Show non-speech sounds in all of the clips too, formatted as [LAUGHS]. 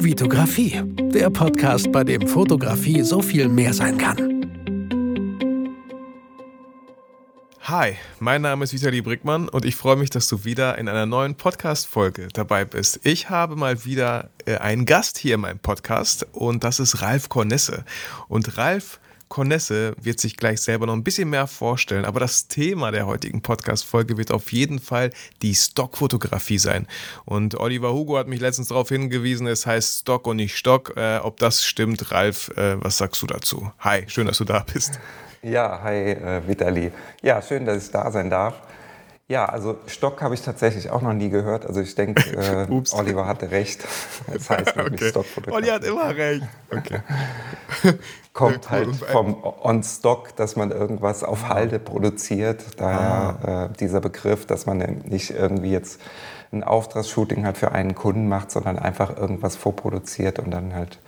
Vitografie, der Podcast, bei dem Fotografie so viel mehr sein kann. Hi, mein Name ist Vitali Brickmann und ich freue mich, dass du wieder in einer neuen Podcast-Folge dabei bist. Ich habe mal wieder äh, einen Gast hier in meinem Podcast und das ist Ralf Kornesse. Und Ralf Cornesse wird sich gleich selber noch ein bisschen mehr vorstellen, aber das Thema der heutigen Podcast-Folge wird auf jeden Fall die Stockfotografie sein. Und Oliver Hugo hat mich letztens darauf hingewiesen, es heißt Stock und nicht Stock. Äh, ob das stimmt, Ralf, äh, was sagst du dazu? Hi, schön, dass du da bist. Ja, hi äh, Vitali. Ja, schön, dass ich da sein darf. Ja, also Stock habe ich tatsächlich auch noch nie gehört. Also ich denke, [LAUGHS] äh, Oliver hatte recht. [LAUGHS] Das heißt nämlich okay. Stockfotografie. Olli hat immer recht. Okay. [LAUGHS] Kommt halt vom On-Stock, dass man irgendwas auf Halde produziert. Daher ah. äh, dieser Begriff, dass man nicht irgendwie jetzt ein Auftragsshooting halt für einen Kunden macht, sondern einfach irgendwas vorproduziert und dann halt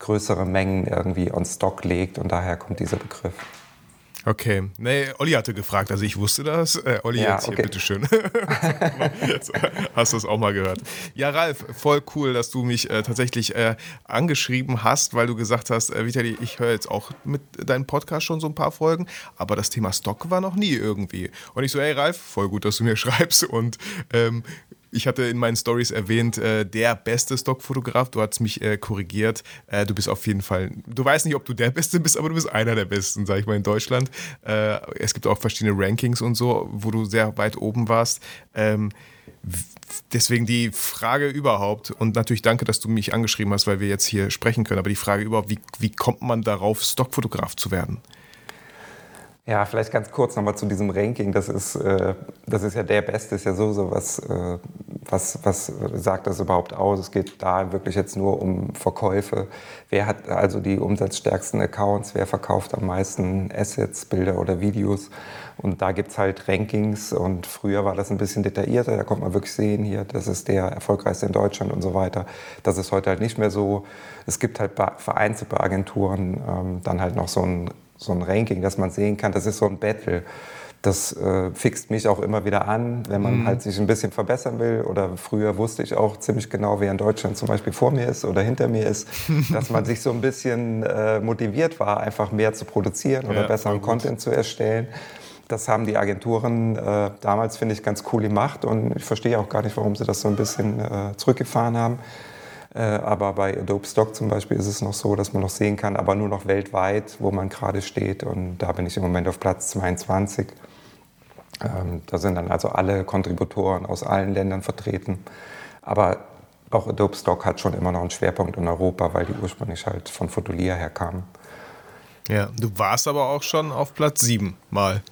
größere Mengen irgendwie on Stock legt. Und daher kommt dieser Begriff. Okay, nee, Olli hatte gefragt, also ich wusste das. Äh, Olli, ja, jetzt hier, okay. bitteschön. [LAUGHS] hast du es auch mal gehört. Ja, Ralf, voll cool, dass du mich äh, tatsächlich äh, angeschrieben hast, weil du gesagt hast, äh, Vitali, ich höre jetzt auch mit deinem Podcast schon so ein paar Folgen, aber das Thema Stock war noch nie irgendwie. Und ich so, hey Ralf, voll gut, dass du mir [LAUGHS] schreibst und ähm, ich hatte in meinen Stories erwähnt, äh, der beste Stockfotograf. Du hast mich äh, korrigiert. Äh, du bist auf jeden Fall, du weißt nicht, ob du der [LAUGHS] Beste bist, aber du bist einer der Besten, sag ich mal, in Deutschland. Äh, es gibt auch verschiedene Rankings und so, wo du sehr weit oben warst. Ähm, deswegen die Frage überhaupt, und natürlich danke, dass du mich angeschrieben hast, weil wir jetzt hier sprechen können, aber die Frage überhaupt, wie, wie kommt man darauf, Stockfotograf zu werden? Ja, vielleicht ganz kurz nochmal zu diesem Ranking. Das ist, äh, das ist ja der Beste, ist ja so, so was, äh, was, was sagt das überhaupt aus? Es geht da wirklich jetzt nur um Verkäufe. Wer hat also die umsatzstärksten Accounts? Wer verkauft am meisten Assets, Bilder oder Videos? Und da gibt es halt Rankings und früher war das ein bisschen detaillierter. Da konnte man wirklich sehen, hier, das ist der erfolgreichste in Deutschland und so weiter. Das ist heute halt nicht mehr so. Es gibt halt vereinzelt bei Agenturen ähm, dann halt noch so ein so ein Ranking, dass man sehen kann, das ist so ein Battle. Das äh, fixt mich auch immer wieder an, wenn man mhm. halt sich ein bisschen verbessern will. Oder früher wusste ich auch ziemlich genau, wer in Deutschland zum Beispiel vor mir ist oder hinter mir ist, [LAUGHS] dass man sich so ein bisschen äh, motiviert war, einfach mehr zu produzieren oder ja, besseren Content zu erstellen. Das haben die Agenturen äh, damals, finde ich, ganz cool gemacht und ich verstehe auch gar nicht, warum sie das so ein bisschen äh, zurückgefahren haben. Äh, aber bei Adobe Stock zum Beispiel ist es noch so, dass man noch sehen kann, aber nur noch weltweit, wo man gerade steht. Und da bin ich im Moment auf Platz 22. Ähm, da sind dann also alle Kontributoren aus allen Ländern vertreten. Aber auch Adobe Stock hat schon immer noch einen Schwerpunkt in Europa, weil die ursprünglich halt von Fotolia herkamen. Ja, du warst aber auch schon auf Platz 7 mal.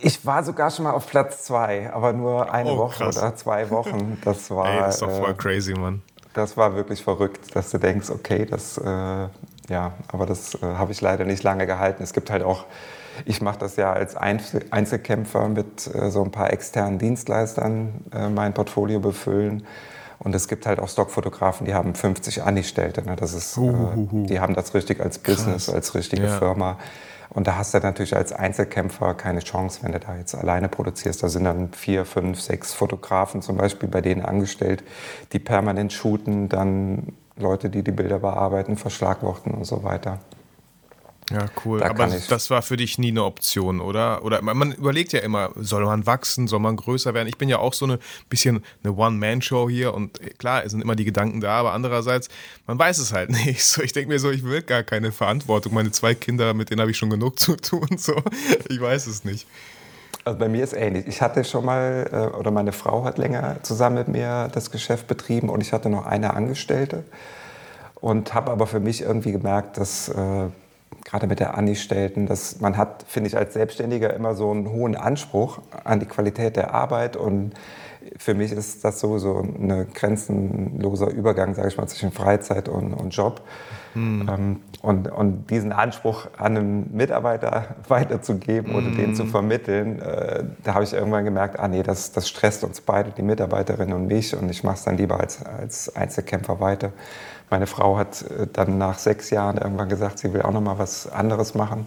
Ich war sogar schon mal auf Platz 2, aber nur eine oh, Woche krass. oder zwei Wochen. Das [LAUGHS] war. Ey, das ist doch voll äh, crazy, Mann das war wirklich verrückt, dass du denkst, okay, das, äh, ja, aber das äh, habe ich leider nicht lange gehalten. Es gibt halt auch, ich mache das ja als Einzel Einzelkämpfer mit äh, so ein paar externen Dienstleistern äh, mein Portfolio befüllen. Und es gibt halt auch Stockfotografen, die haben 50 Angestellte. Ne? Das ist, uh, die haben das richtig als Business, Krass. als richtige ja. Firma. Und da hast du natürlich als Einzelkämpfer keine Chance, wenn du da jetzt alleine produzierst. Da sind dann vier, fünf, sechs Fotografen zum Beispiel bei denen angestellt, die permanent shooten, dann Leute, die die Bilder bearbeiten, verschlagworten und so weiter. Ja, cool. Da Aber das war für dich nie eine Option, oder? Oder man überlegt ja immer, soll man wachsen, soll man größer werden? Ich bin ja auch so eine bisschen eine One-Man-Show hier und klar, es sind immer die Gedanken da, aber andererseits, man weiß es halt [LAUGHS] nicht. So, ich denke mir so, ich will gar keine Verantwortung. Meine zwei Kinder, mit denen habe ich schon genug zu tun. [LAUGHS] So, ich weiß es nicht. Also bei mir ist ähnlich. Ich hatte schon mal, äh, oder meine Frau hat länger zusammen mit mir das Geschäft betrieben und ich hatte noch eine Angestellte und habe aber für mich irgendwie gemerkt, dass äh, gerade mit der Angestellten, dass man hat, finde ich, als Selbstständiger immer so einen hohen Anspruch an die Qualität der Arbeit und für mich ist das sowieso ein grenzenloser Übergang, sage ich mal, zwischen Freizeit und, und Job. Hm. und, und, diesen Anspruch an einen Mitarbeiter [LAUGHS] weiterzugeben hm. oder den zu hm. vermitteln, äh, da habe ich irgendwann gemerkt, ah nee, das, das stresst uns beide, die Mitarbeiterin und mich und ich mache es dann lieber als, als Einzelkämpfer weiter. Meine Frau hat äh, dann nach sechs Jahren irgendwann gesagt, sie will auch noch mal was anderes machen.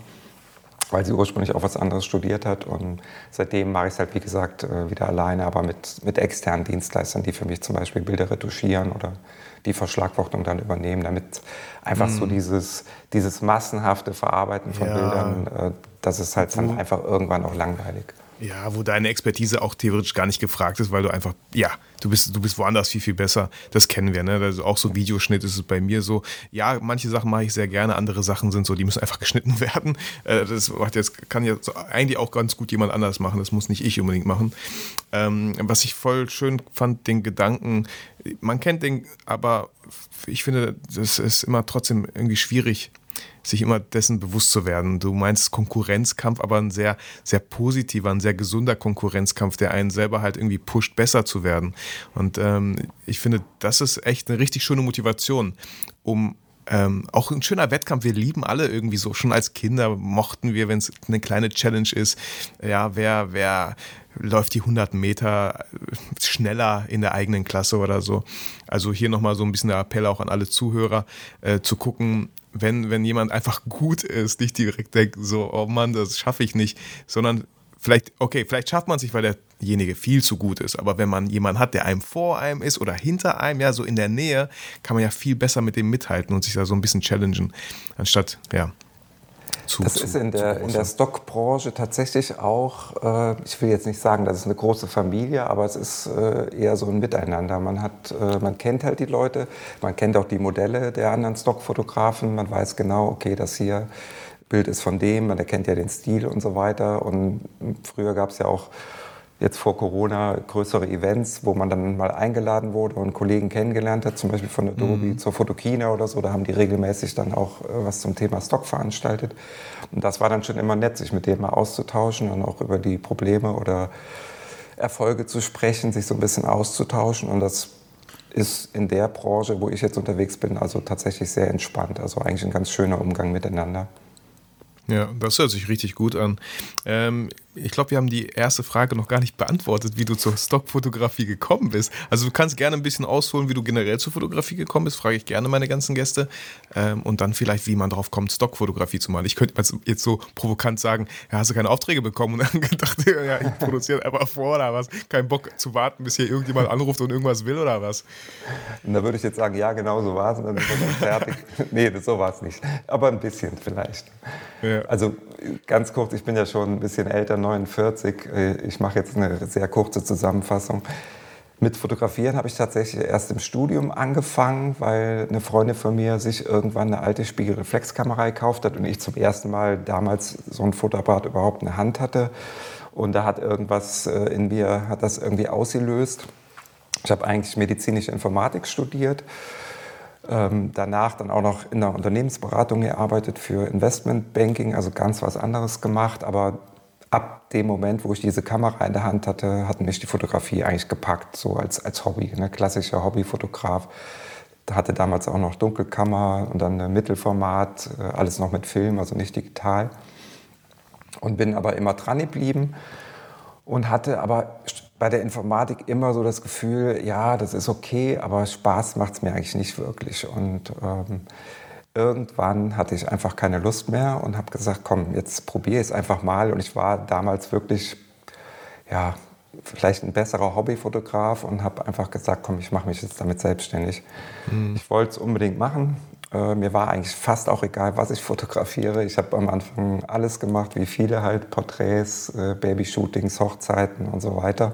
weil sie ursprünglich auch was anderes studiert hat. Und seitdem mache ich es halt, wie gesagt, äh, wieder alleine, aber mit, mit externen Dienstleistern, die für mich zum Beispiel Bilder retuschieren oder die Verschlagwortung dann übernehmen, damit einfach mm. so dieses, dieses massenhafte Verarbeiten von ja. Bildern, äh, das ist halt dann einfach irgendwann auch langweilig. Ja, wo deine Expertise auch theoretisch gar nicht gefragt ist, weil du einfach, ja, du bist, du bist woanders viel, viel besser. Das kennen wir, ne? Also auch so Videoschnitt ist es bei mir so. Ja, manche Sachen mache ich sehr gerne, andere Sachen sind so, die müssen einfach geschnitten [LAUGHS] werden. Äh, das macht jetzt, kann jetzt eigentlich auch ganz gut jemand anders machen. Das muss nicht ich unbedingt machen. Ähm, was ich voll schön fand, den Gedanken, man kennt den, aber ich finde, das ist immer trotzdem irgendwie schwierig sich immer dessen bewusst zu werden. Du meinst Konkurrenzkampf, aber ein sehr, sehr positiver, ein sehr gesunder Konkurrenzkampf, der einen selber halt irgendwie pusht, besser zu werden. Und ähm, ich finde, das ist echt eine richtig schöne Motivation, um ähm, auch ein schöner Wettkampf. Wir lieben alle irgendwie so. Schon als Kinder mochten wir, wenn es eine kleine Challenge ist. Ja, wer, wer läuft die 100 Meter schneller in der eigenen Klasse oder so. Also hier nochmal so ein bisschen der Appell auch an alle Zuhörer, äh, zu gucken, wenn, wenn jemand einfach gut ist, nicht direkt denken, so, oh Mann, das schaffe ich nicht, sondern vielleicht, okay, vielleicht schafft man sich, weil derjenige viel zu gut ist, aber wenn man jemanden hat, der einem vor einem ist oder hinter einem, ja, so in der Nähe, kann man ja viel besser mit dem mithalten und sich da so ein bisschen challengen, anstatt, ja, zu, das zu, ist in der, in der Stockbranche tatsächlich auch, äh, ich will jetzt nicht sagen, das ist eine große Familie, aber es ist äh, eher so ein Miteinander. Man, hat, äh, man kennt halt die Leute, man kennt auch die Modelle der anderen Stockfotografen, man weiß genau, okay, das hier Bild ist von dem, man erkennt ja den Stil und so weiter. Und früher gab es ja auch jetzt vor Corona größere Events, wo man dann mal eingeladen wurde und Kollegen kennengelernt hat, zum Beispiel von Adobe mhm. zur Fotokina oder so. Da haben die regelmäßig dann auch äh, was zum Thema Stock veranstaltet. Und das war dann schon immer nett, sich mit denen mal auszutauschen und auch über die Probleme oder Erfolge zu sprechen, sich so ein bisschen auszutauschen. Und das ist in der Branche, wo ich jetzt unterwegs bin, also tatsächlich sehr entspannt. Also eigentlich ein ganz schöner Umgang miteinander. Ja, das hört sich richtig gut an. Ähm, ich glaube, wir haben die erste Frage noch gar nicht beantwortet, wie du zur Stockfotografie gekommen bist. Also du kannst gerne ein bisschen ausholen, wie du generell zur Fotografie gekommen bist, frage ich gerne meine ganzen Gäste. Ähm, und dann vielleicht, wie man darauf kommt, Stockfotografie zu malen. Ich könnte jetzt so provokant sagen, ja, hast du keine Aufträge bekommen? Und dann [LAUGHS] gedacht, ja, ich produziere einfach vor oder was? Kein Bock zu warten, bis hier irgendjemand anruft und irgendwas will oder was? Und da würde ich jetzt sagen, ja, genau so war es und dann wir fertig. [LAUGHS] nee, so war es nicht. Aber ein bisschen vielleicht. Ja. Also ganz kurz, ich bin ja schon ein bisschen älter, 49. Äh, ich mache jetzt eine sehr kurze Zusammenfassung. Mit Fotografieren habe ich tatsächlich erst im Studium angefangen, weil eine Freundin von mir sich irgendwann eine alte Spiegelreflexkamera gekauft hat und ich zum ersten Mal damals so ein Fotoapparat überhaupt in der Hand hatte. Und da hat irgendwas äh, in mir, hat das irgendwie ausgelöst. Ich habe eigentlich medizinische Informatik studiert ähm, danach dann auch noch in der Unternehmensberatung gearbeitet für Investmentbanking, also ganz was anderes gemacht. Aber ab dem Moment, wo ich diese Kamera in der Hand hatte, hat mich die Fotografie eigentlich gepackt, so als, als Hobby, ne? klassischer Hobbyfotograf. Hatte damals auch noch Dunkelkammer und dann Mittelformat, äh, alles noch mit Film, also nicht digital. Und bin aber immer dran geblieben und hatte aber bei der Informatik immer so das Gefühl, ja, das ist okay, aber Spaß macht es mir eigentlich nicht wirklich. Und ähm, irgendwann hatte ich einfach keine Lust mehr und habe gesagt, komm, jetzt probiere ich es einfach mal. Und ich war damals wirklich, ja, vielleicht ein besserer Hobbyfotograf und habe einfach gesagt, komm, ich mache mich jetzt damit selbstständig. Mhm. Ich wollte es unbedingt machen. Äh, mir war eigentlich fast auch egal, was ich fotografiere. Ich habe am Anfang alles gemacht, wie viele halt, Porträts, äh, Babyshootings, Hochzeiten und so weiter.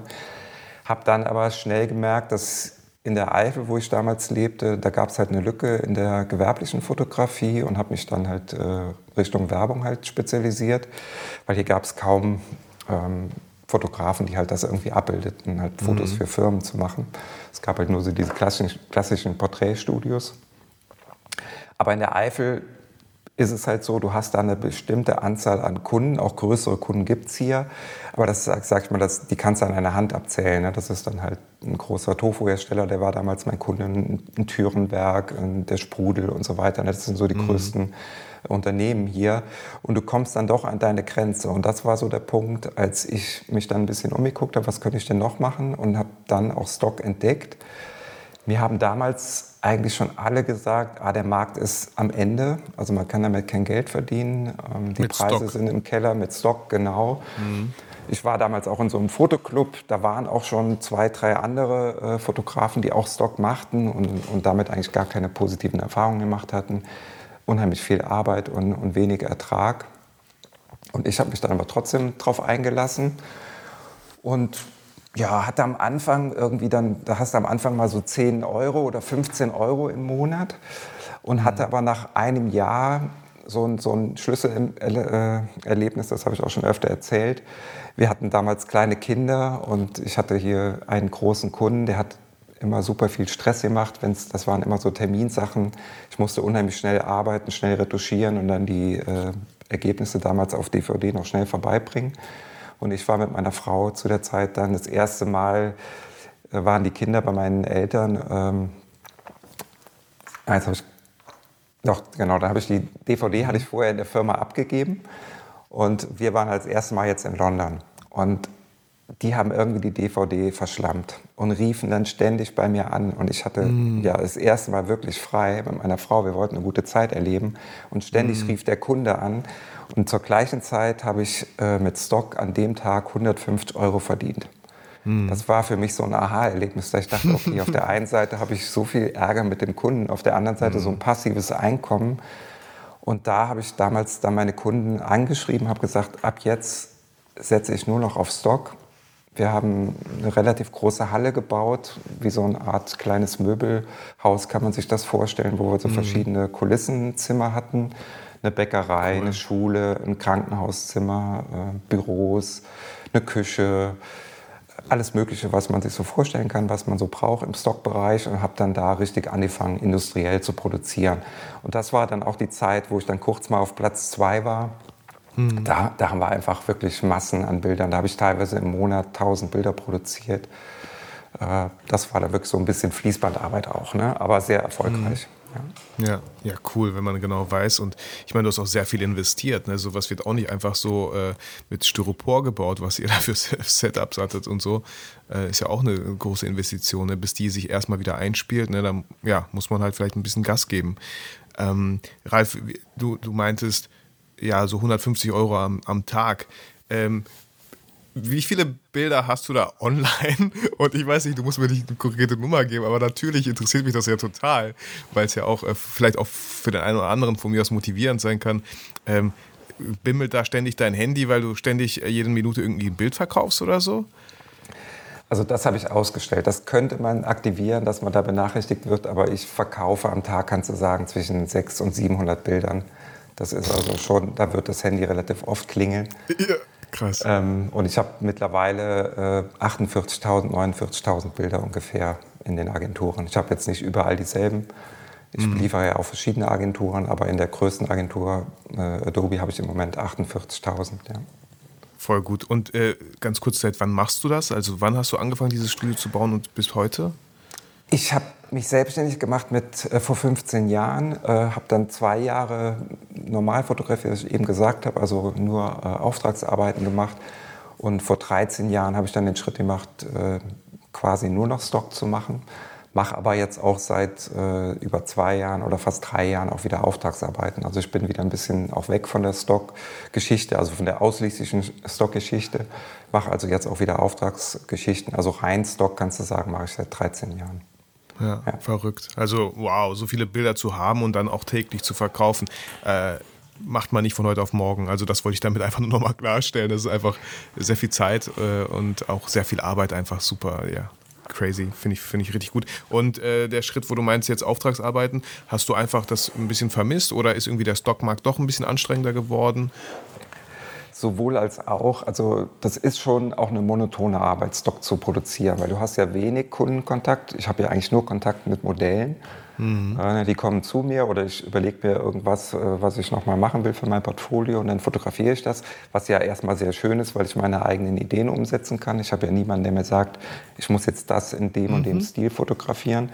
Habe dann aber schnell gemerkt, dass in der Eifel, wo ich damals lebte, da gab es halt eine Lücke in der gewerblichen Fotografie und habe mich dann halt äh, Richtung Werbung halt spezialisiert, weil hier gab es kaum ähm, Fotografen, die halt das irgendwie abbildeten, halt Fotos mhm. für Firmen zu machen. Es gab halt nur so diese klassischen, klassischen Porträtstudios. Aber in der Eifel ist es halt so, du hast da eine bestimmte Anzahl an Kunden, auch größere Kunden gibt es hier, aber das, sag ich mal, das, die kannst du an einer Hand abzählen. Ne? Das ist dann halt ein großer Tofu-Hersteller, der war damals mein Kunde, ein Türenberg, der Sprudel und so weiter. Ne? Das sind so die mhm. größten Unternehmen hier und du kommst dann doch an deine Grenze. Und das war so der Punkt, als ich mich dann ein bisschen umgeguckt habe, was könnte ich denn noch machen und habe dann auch Stock entdeckt. Mir haben damals eigentlich schon alle gesagt, ah, der Markt ist am Ende, also man kann damit kein Geld verdienen, ähm, die Mit Preise Stock. sind im Keller mit Stock, genau. Ich war damals auch in so einem Fotoclub, da waren auch schon zwei, drei andere äh, Fotografen, die auch Stock machten und, und damit eigentlich gar keine positiven Erfahrungen gemacht hatten. Unheimlich viel Arbeit und, und wenig Ertrag. Und ich habe mich dann aber trotzdem drauf eingelassen und ja, hatte am Anfang irgendwie dann, da hast du am Anfang mal so 10 Euro oder 15 Euro im Monat und hatte aber nach einem Jahr so ein, so ein Schlüsselerlebnis, das habe ich auch schon öfter erzählt. Wir hatten damals kleine Kinder und ich hatte hier einen großen Kunden, der hat immer super viel Stress gemacht. Wenn's, das waren immer so Terminsachen. Ich musste unheimlich schnell arbeiten, schnell retuschieren und dann die äh, Ergebnisse damals auf DVD noch schnell vorbeibringen. Und ich war mit meiner Frau zu der Zeit dann das erste Mal, äh, waren die Kinder bei meinen Eltern. Ähm, jetzt habe ich, doch, genau, da habe ich die DVD, hatte ich vorher in der Firma abgegeben. Und wir waren als erstes Mal jetzt in London. Und die haben irgendwie die DVD verschlammt und riefen dann ständig bei mir an. Und ich hatte ja das erste Mal wirklich frei mit meiner Frau. Wir wollten eine gute Zeit erleben. Und ständig rief der Kunde an. Und zur gleichen Zeit habe ich äh, mit Stock an dem Tag 150 Euro verdient. Das war für mich so ein Aha-Erlebnis, da ich dachte, [LAUGHS] okay, auf der einen Seite habe ich so viel Ärger mit dem Kunden, auf der anderen Seite so ein passives Einkommen. Und da habe ich damals dann meine Kunden angeschrieben, habe gesagt, ab jetzt setze ich nur noch auf Stock. Wir haben eine relativ große Halle gebaut, wie so eine Art kleines Möbelhaus kann man sich das vorstellen, wo wir so verschiedene Kulissenzimmer hatten. Eine Bäckerei, eine Schule, ein Krankenhauszimmer, äh, Büros, eine Küche, alles Mögliche, was man sich so vorstellen kann, was man so braucht im Stockbereich und habe dann da richtig angefangen, industriell zu produzieren. Und das war dann auch die Zeit, wo ich dann kurz mal auf Platz zwei war. Da, da haben wir einfach wirklich Massen an Bildern. Da habe ich teilweise im Monat 1000 Bilder produziert. Äh, Das war dann wirklich so ein bisschen Fließbandarbeit auch, ne? aber sehr erfolgreich. Ja. Ja, ja, cool, wenn man genau weiß. Und ich meine, du hast auch sehr viel investiert. Ne? Sowas wird auch nicht einfach so äh, mit Styropor gebaut, was ihr [LAUGHS] da für Setups hattet und so. Äh, ist ja auch eine große Investition, ne? bis die sich erstmal wieder einspielt. Ne? Dann ja, muss man halt vielleicht ein bisschen Gas geben. Ähm, Ralf, du, du meintest, ja, so 150 Euro am, am Tag. Ähm, wie viele Bilder hast du da online? [LAUGHS] Und ich weiß nicht, du musst mir nicht eine konkrete Nummer geben, aber natürlich interessiert mich das ja total, weil es ja auch äh, vielleicht auch für den einen oder anderen von mir aus motivierend sein kann. Ähm, bimmelt da ständig dein Handy, weil du ständig äh, jede Minute irgendwie ein Bild verkaufst oder so? Also das habe ich ausgestellt. Das könnte man aktivieren, dass man da benachrichtigt wird, aber ich verkaufe am Tag, kannst du sagen, zwischen 600 und 700 Bildern. Das ist also schon, da wird das Handy relativ oft klingeln. Ja, krass. Ähm, und ich habe mittlerweile äh, 48.000, 49.000 Bilder ungefähr in den Agenturen. Ich habe jetzt nicht überall dieselben. Ich liefere ja auch verschiedene Agenturen, aber in der größten Agentur, äh, Adobe, habe ich im Moment 48.000. Ja. Voll gut. Und äh, ganz kurz, seit wann machst du das? Also wann hast du angefangen, dieses Studio zu bauen und bis heute? Ich habe mich selbstständig gemacht mit äh, vor 15 Jahren, äh, habe dann zwei Jahre Normalfotografie, was ich eben gesagt habe, also nur äh, Auftragsarbeiten gemacht. Und vor 13 Jahren habe ich dann den Schritt gemacht, äh, quasi nur noch Stock zu machen. Mache aber jetzt auch seit äh, über zwei Jahren oder fast drei Jahren auch wieder Auftragsarbeiten. Also ich bin wieder ein bisschen auch weg von der Stock-Geschichte, also von der ausschließlichen Stock-Geschichte. Mache also jetzt auch wieder Auftragsgeschichten. Also rein Stock kannst du sagen, mache ich seit 13 Jahren. Ja, verrückt. Also wow, so viele Bilder zu haben und dann auch täglich zu verkaufen, äh, macht man nicht von heute auf morgen. Also das wollte ich damit [LAUGHS] einfach nur nochmal klarstellen. Das ist einfach sehr viel Zeit äh, und auch sehr viel Arbeit einfach super, ja. Crazy, finde ich, finde ich richtig gut. Und äh, der Schritt, wo du meinst, jetzt Auftragsarbeiten, hast du einfach das ein bisschen vermisst oder ist irgendwie der Stockmarkt doch ein bisschen anstrengender geworden? Sowohl als auch, also das ist schon auch eine monotone Arbeit, Stock zu produzieren, weil du hast ja wenig Kundenkontakt. Ich habe ja eigentlich nur Kontakt mit Modellen. Äh, die kommen zu mir oder ich überlege mir irgendwas, äh, was ich noch mal machen will für mein Portfolio und dann fotografiere ich das, was ja erstmal sehr schön ist, weil ich meine eigenen Ideen umsetzen kann. Ich habe ja niemanden, der mir sagt, ich muss jetzt das in dem und dem Stil fotografieren.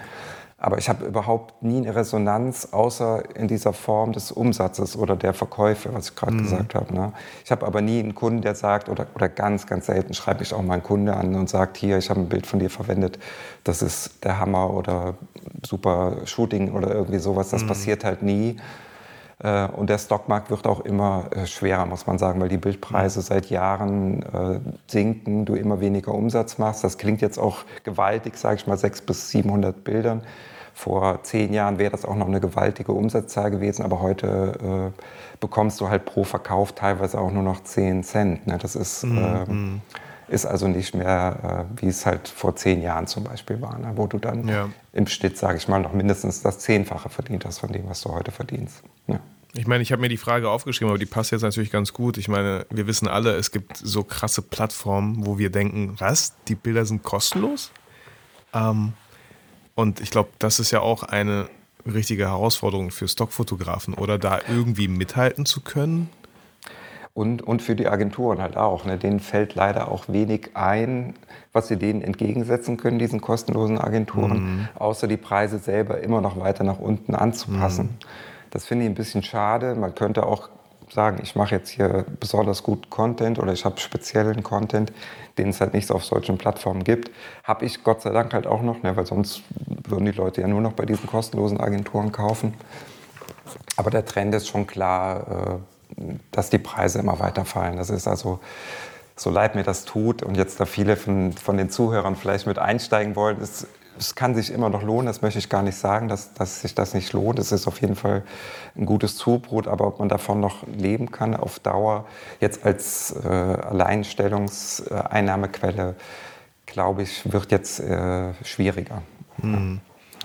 Aber ich habe überhaupt nie eine Resonanz, außer in dieser Form des Umsatzes oder der Verkäufe, was ich gerade mhm. gesagt habe. Ne? Ich habe aber nie einen Kunden, der sagt, oder, oder ganz, ganz selten schreibe ich auch mal einen Kunde an und sagt, hier, ich habe ein Bild von dir verwendet, das ist der Hammer oder super Shooting oder irgendwie sowas. Das mhm. passiert halt nie. Äh, und der Stockmarkt wird auch immer äh, schwerer, muss man sagen, weil die Bildpreise seit Jahren äh, sinken, du immer weniger Umsatz machst. Das klingt jetzt auch gewaltig, sage ich mal, 600 bis 700 Bildern. Vor zehn Jahren wäre das auch noch eine gewaltige Umsatzzahl gewesen, aber heute äh, bekommst du halt pro Verkauf teilweise auch nur noch 10 Cent. Ne? Das ist, mhm. ähm, ist also nicht mehr, äh, wie es halt vor zehn Jahren zum Beispiel war, ne? wo du dann ja. im Schnitt, sage ich mal, noch mindestens das Zehnfache verdient hast von dem, was du heute verdienst. Ja. Ich meine, ich habe mir die Frage aufgeschrieben, aber die passt jetzt natürlich ganz gut. Ich meine, wir wissen alle, es gibt so krasse Plattformen, wo wir denken, was, die Bilder sind kostenlos? Ähm, und ich glaube, das ist ja auch eine richtige Herausforderung für Stockfotografen, oder da irgendwie mithalten zu können. Und, und für die Agenturen halt auch. Ne? Denen fällt leider auch wenig ein, was sie denen entgegensetzen können, diesen kostenlosen Agenturen, mhm. außer die Preise selber immer noch weiter nach unten anzupassen. Mhm. Das finde ich ein bisschen schade. Man könnte auch sagen, ich mache jetzt hier besonders gut Content oder ich habe speziellen Content, den es halt nicht auf solchen Plattformen gibt, habe ich Gott sei Dank halt auch noch, ne, weil sonst würden die Leute ja nur noch bei diesen kostenlosen Agenturen kaufen. Aber der Trend ist schon klar, äh, dass die Preise immer weiter fallen. Das ist also, so leid mir das tut und jetzt da viele von, von den Zuhörern vielleicht mit einsteigen wollen, ist es kann sich immer noch lohnen, das möchte ich gar nicht sagen, dass, dass sich das nicht lohnt. Es ist auf jeden Fall ein gutes Zubrot, aber ob man davon noch leben kann auf Dauer, jetzt als äh, Alleinstellungseinnahmequelle, glaube ich, wird jetzt äh, schwieriger. Mhm.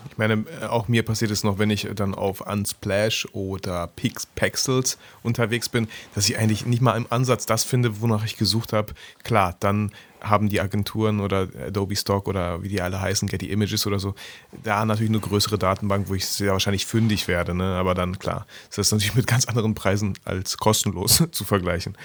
Ich meine, auch mir passiert es noch, wenn ich dann auf Unsplash oder Pix Pixels unterwegs bin, dass ich eigentlich nicht mal im Ansatz das finde, wonach ich gesucht habe. Klar, dann haben die Agenturen oder Adobe Stock oder wie die alle heißen, Getty Images oder so, da natürlich eine größere Datenbank, wo ich sehr wahrscheinlich fündig werde. Ne? Aber dann, klar, ist das natürlich mit ganz anderen Preisen als kostenlos [LAUGHS] zu vergleichen.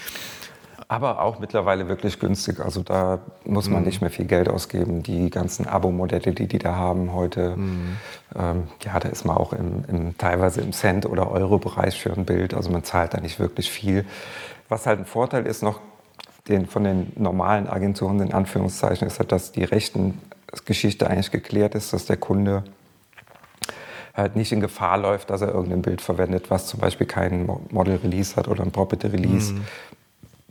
Aber auch mittlerweile wirklich günstig. Also da muss man mhm. nicht mehr viel Geld ausgeben. Die ganzen Abo-Modelle, die die da haben heute, mhm. ähm, ja, da ist man auch im, im, teilweise im Cent- oder Euro-Bereich für ein Bild. Also man zahlt da nicht wirklich viel. Was halt ein Vorteil ist noch den, von den normalen Agenturen, in Anführungszeichen, ist halt, dass die rechten Geschichte eigentlich geklärt ist, dass der Kunde halt nicht in Gefahr läuft, dass er irgendein Bild verwendet, was zum Beispiel kein Model Release hat oder ein Property Release. Mhm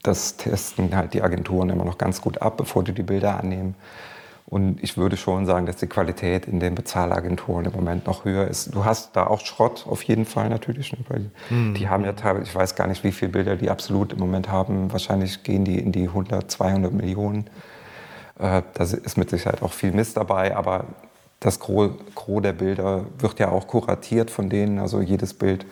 das testen halt die Agenturen immer noch ganz gut ab, bevor die die Bilder annehmen. Und ich würde schon sagen, dass die Qualität in den Bezahlagenturen im Moment noch höher ist. Du hast da auch Schrott auf jeden Fall natürlich, weil mhm. die haben ja teilweise, ich weiß gar nicht, wie viele Bilder die absolut im Moment haben. Wahrscheinlich gehen die in die 100, 200 Millionen. Äh, da ist mit Sicherheit auch viel Mist dabei, aber das Gros, Gros der Bilder wird ja auch kuratiert von denen. Also jedes Bild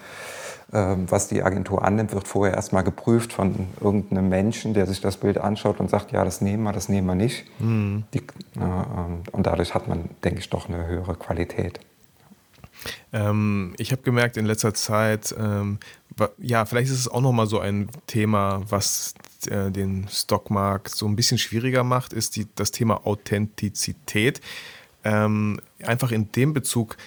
was die Agentur annimmt, wird vorher erstmal geprüft von irgendeinem Menschen, der sich das Bild anschaut und sagt, ja, das nehmen wir, das nehmen wir nicht. Mhm. Die, äh, und dadurch hat man, denke ich, doch eine höhere Qualität. Ähm, ich habe gemerkt in letzter Zeit, ähm, ja, vielleicht ist es auch nochmal so ein Thema, was äh, den Stockmarkt so ein bisschen schwieriger macht, ist die, das Thema Authentizität. Ähm, einfach in dem Bezug,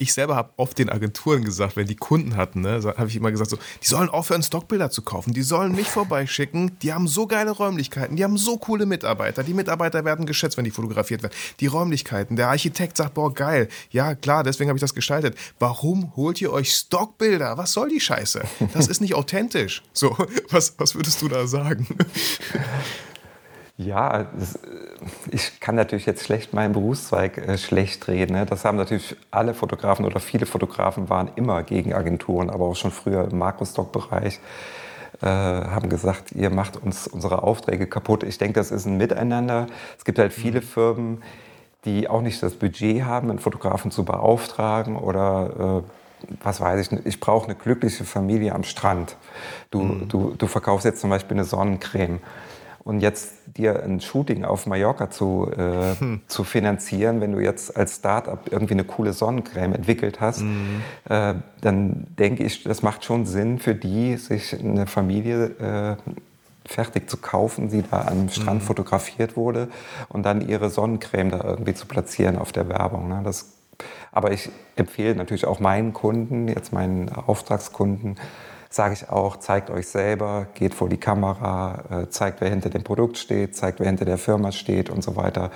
ich selber habe oft den Agenturen gesagt, wenn die Kunden hatten, ne, habe ich immer gesagt, so, die sollen aufhören, Stockbilder zu kaufen, die sollen mich vorbeischicken, die haben so geile Räumlichkeiten, die haben so coole Mitarbeiter, die Mitarbeiter werden geschätzt, wenn die fotografiert werden. Die Räumlichkeiten, der Architekt sagt, boah, geil, ja klar, deswegen habe ich das gestaltet. Warum holt ihr euch Stockbilder? Was soll die Scheiße? Das ist nicht authentisch. So, [LAUGHS] was, was würdest du da sagen? [LAUGHS] Ja, das, äh, ich kann natürlich jetzt schlecht meinen Berufszweig äh, schlecht reden. Ne? Das haben natürlich alle Fotografen oder viele Fotografen waren immer gegen Agenturen, aber auch schon früher im Makrostock-Bereich äh, haben gesagt, ihr macht uns unsere Aufträge kaputt. Ich denke, das ist ein Miteinander. Es gibt halt viele mhm. Firmen, die auch nicht das Budget haben, einen Fotografen zu beauftragen oder äh, was weiß ich, ich brauche eine glückliche Familie am Strand. Du, mhm. du, du verkaufst jetzt zum Beispiel eine Sonnencreme und jetzt dir ein Shooting auf Mallorca zu, äh, hm. zu finanzieren, wenn du jetzt als Startup irgendwie eine coole Sonnencreme entwickelt hast, mhm. äh, dann denke ich, das macht schon Sinn für die, sich eine Familie äh, fertig zu kaufen, die da am Strand mhm. fotografiert wurde und dann ihre Sonnencreme da irgendwie zu platzieren auf der Werbung. Ne? Das Aber ich empfehle natürlich auch meinen Kunden, jetzt meinen Auftragskunden, sage ich auch, zeigt euch selber, geht vor die Kamera, äh, zeigt, wer hinter dem Produkt steht, zeigt, wer hinter der Firma steht und so weiter,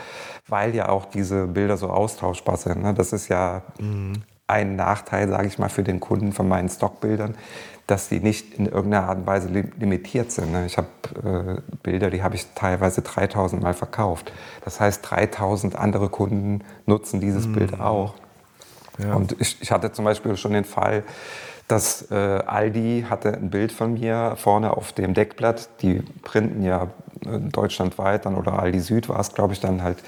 weil ja auch diese Bilder so austauschbar sind. Ne? Das ist ja mhm. ein Nachteil, sage ich mal, für den Kunden von meinen Stockbildern, dass die nicht in irgendeiner Art und Weise limitiert sind. Ne? Ich habe äh, Bilder, die habe ich teilweise 3000 Mal verkauft. Das heißt, 3000 andere Kunden nutzen dieses mhm. Bild auch. Ja. Und ich, ich hatte zum Beispiel schon den Fall, dass äh, Aldi hatte ein Bild von mir vorne auf dem Deckblatt. Die printen ja äh, deutschlandweit dann oder Aldi Süd war es, glaube ich, dann halt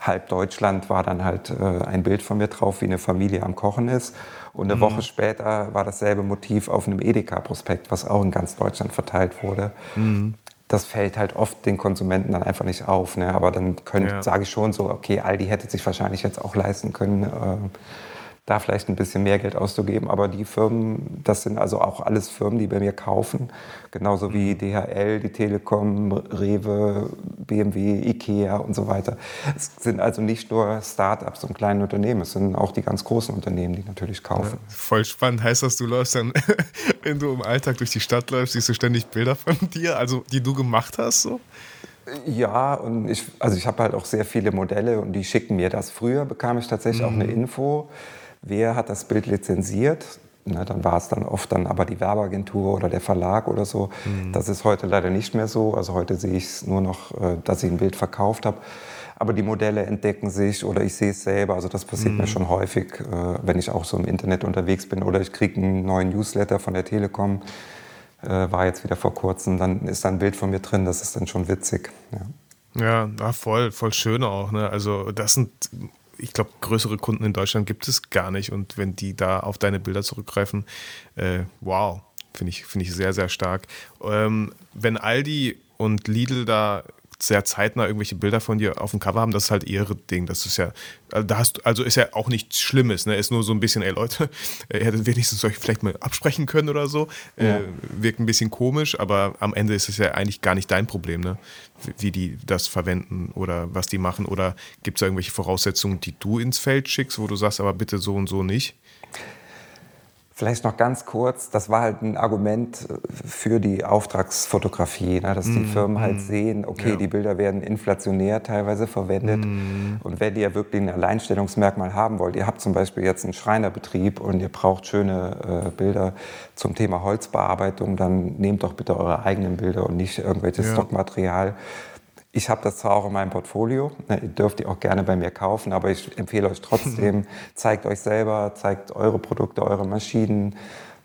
halb Deutschland war dann halt äh, ein Bild von mir drauf, wie eine Familie am Kochen ist. Und eine mhm. Woche später war dasselbe Motiv auf einem Edeka-Prospekt, was auch in ganz Deutschland verteilt wurde. Mhm. Das fällt halt oft den Konsumenten dann einfach nicht auf. Ne? Aber dann ja. sage ich schon so, okay, Aldi hätte sich wahrscheinlich jetzt auch leisten können, äh, da vielleicht ein bisschen mehr Geld auszugeben. Aber die Firmen, das sind also auch alles Firmen, die bei mir kaufen, genauso wie mhm. DHL, die Telekom, Rewe, BMW, Ikea und so weiter. Es sind also nicht nur Start-ups und kleine Unternehmen, es sind auch die ganz großen Unternehmen, die natürlich kaufen. Ja, voll spannend. Heißt das, du läufst dann, [LAUGHS] wenn du im Alltag durch die Stadt läufst, siehst du ständig Bilder von [LAUGHS] dir, also die du gemacht hast? So? Ja, und ich, also ich habe halt auch sehr viele Modelle und die schicken mir das. Früher bekam ich tatsächlich mhm. auch eine mhm. Info wer hat das Bild lizenziert. Na, dann war es dann oft dann aber die Werbeagentur oder der Verlag oder so. Mhm. Das ist heute leider nicht mehr so. Also heute sehe ich es nur noch, äh, dass ich ein Bild verkauft habe. Aber die Modelle entdecken sich oder ich sehe es selber. Also das passiert mhm. mir schon häufig, äh, wenn ich auch so im Internet unterwegs bin oder ich kriege einen neuen Newsletter von der Telekom. Äh, war jetzt wieder vor kurzem, dann ist da ein Bild von mir drin, das ist dann schon witzig. Ja, ja voll, voll schön auch. Ne? Also das sind ich glaube, größere Kunden in Deutschland gibt es gar nicht. Und wenn die da auf deine Bilder zurückgreifen, äh, wow, finde ich, find ich sehr, sehr stark. Ähm, wenn Aldi und Lidl da sehr zeitnah irgendwelche Bilder von dir auf dem Cover haben, das ist halt ihre Ding. Das ist ja, also da hast also ist ja auch nichts Schlimmes, ne? Ist nur so ein bisschen, ey Leute, [LAUGHS] ihr hättet wenigstens euch vielleicht mal absprechen können oder so. Ja. Äh, wirkt ein bisschen komisch, aber am Ende ist es ja eigentlich gar nicht dein Problem, ne? Wie die das verwenden oder was die machen. Oder gibt es da irgendwelche Voraussetzungen, die du ins Feld schickst, wo du sagst, aber bitte so und so nicht? Vielleicht noch ganz kurz, das war halt ein Argument für die Auftragsfotografie, ne, dass die mm, Firmen halt mm, sehen, okay, ja. die Bilder werden inflationär teilweise verwendet. Mm. Und wenn ihr wirklich ein Alleinstellungsmerkmal haben wollt, ihr habt zum Beispiel jetzt einen Schreinerbetrieb und ihr braucht schöne äh, Bilder zum Thema Holzbearbeitung, dann nehmt doch bitte eure eigenen Bilder und nicht irgendwelches ja. Stockmaterial. Ich habe das zwar auch in meinem Portfolio, ne, ihr dürft die auch gerne bei mir kaufen, aber ich empfehle euch trotzdem, [LAUGHS] zeigt euch selber, zeigt eure Produkte, eure Maschinen.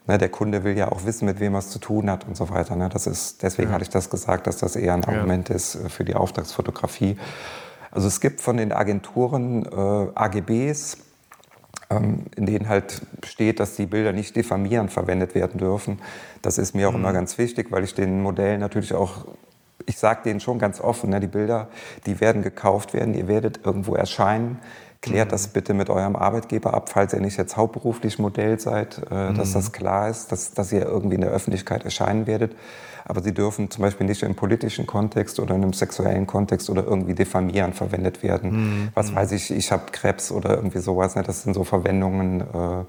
Ne, der Kunde will ja auch wissen, mit wem er es zu tun hat und so weiter. Ne. Das ist, deswegen ja. hatte ich das gesagt, dass das eher ein Argument ja. ist äh, für die Auftragsfotografie. Also es gibt von den Agenturen äh, AGBs, ähm, in denen halt steht, dass die Bilder nicht diffamierend verwendet werden dürfen. Das ist mir auch mhm. immer ganz wichtig, weil ich den Modellen natürlich auch ich sage denen schon ganz offen, ne, die Bilder, die werden gekauft werden, ihr werdet irgendwo erscheinen. Klärt mhm. das bitte mit eurem Arbeitgeber ab, falls ihr nicht jetzt hauptberuflich Modell seid, äh, mhm. dass das klar ist, dass, dass ihr irgendwie in der Öffentlichkeit erscheinen werdet. Aber sie dürfen zum Beispiel nicht im politischen Kontext oder in einem sexuellen Kontext oder irgendwie diffamierend verwendet werden. Mhm. Was weiß ich, ich habe Krebs oder irgendwie sowas. Ne? Das sind so Verwendungen. Äh,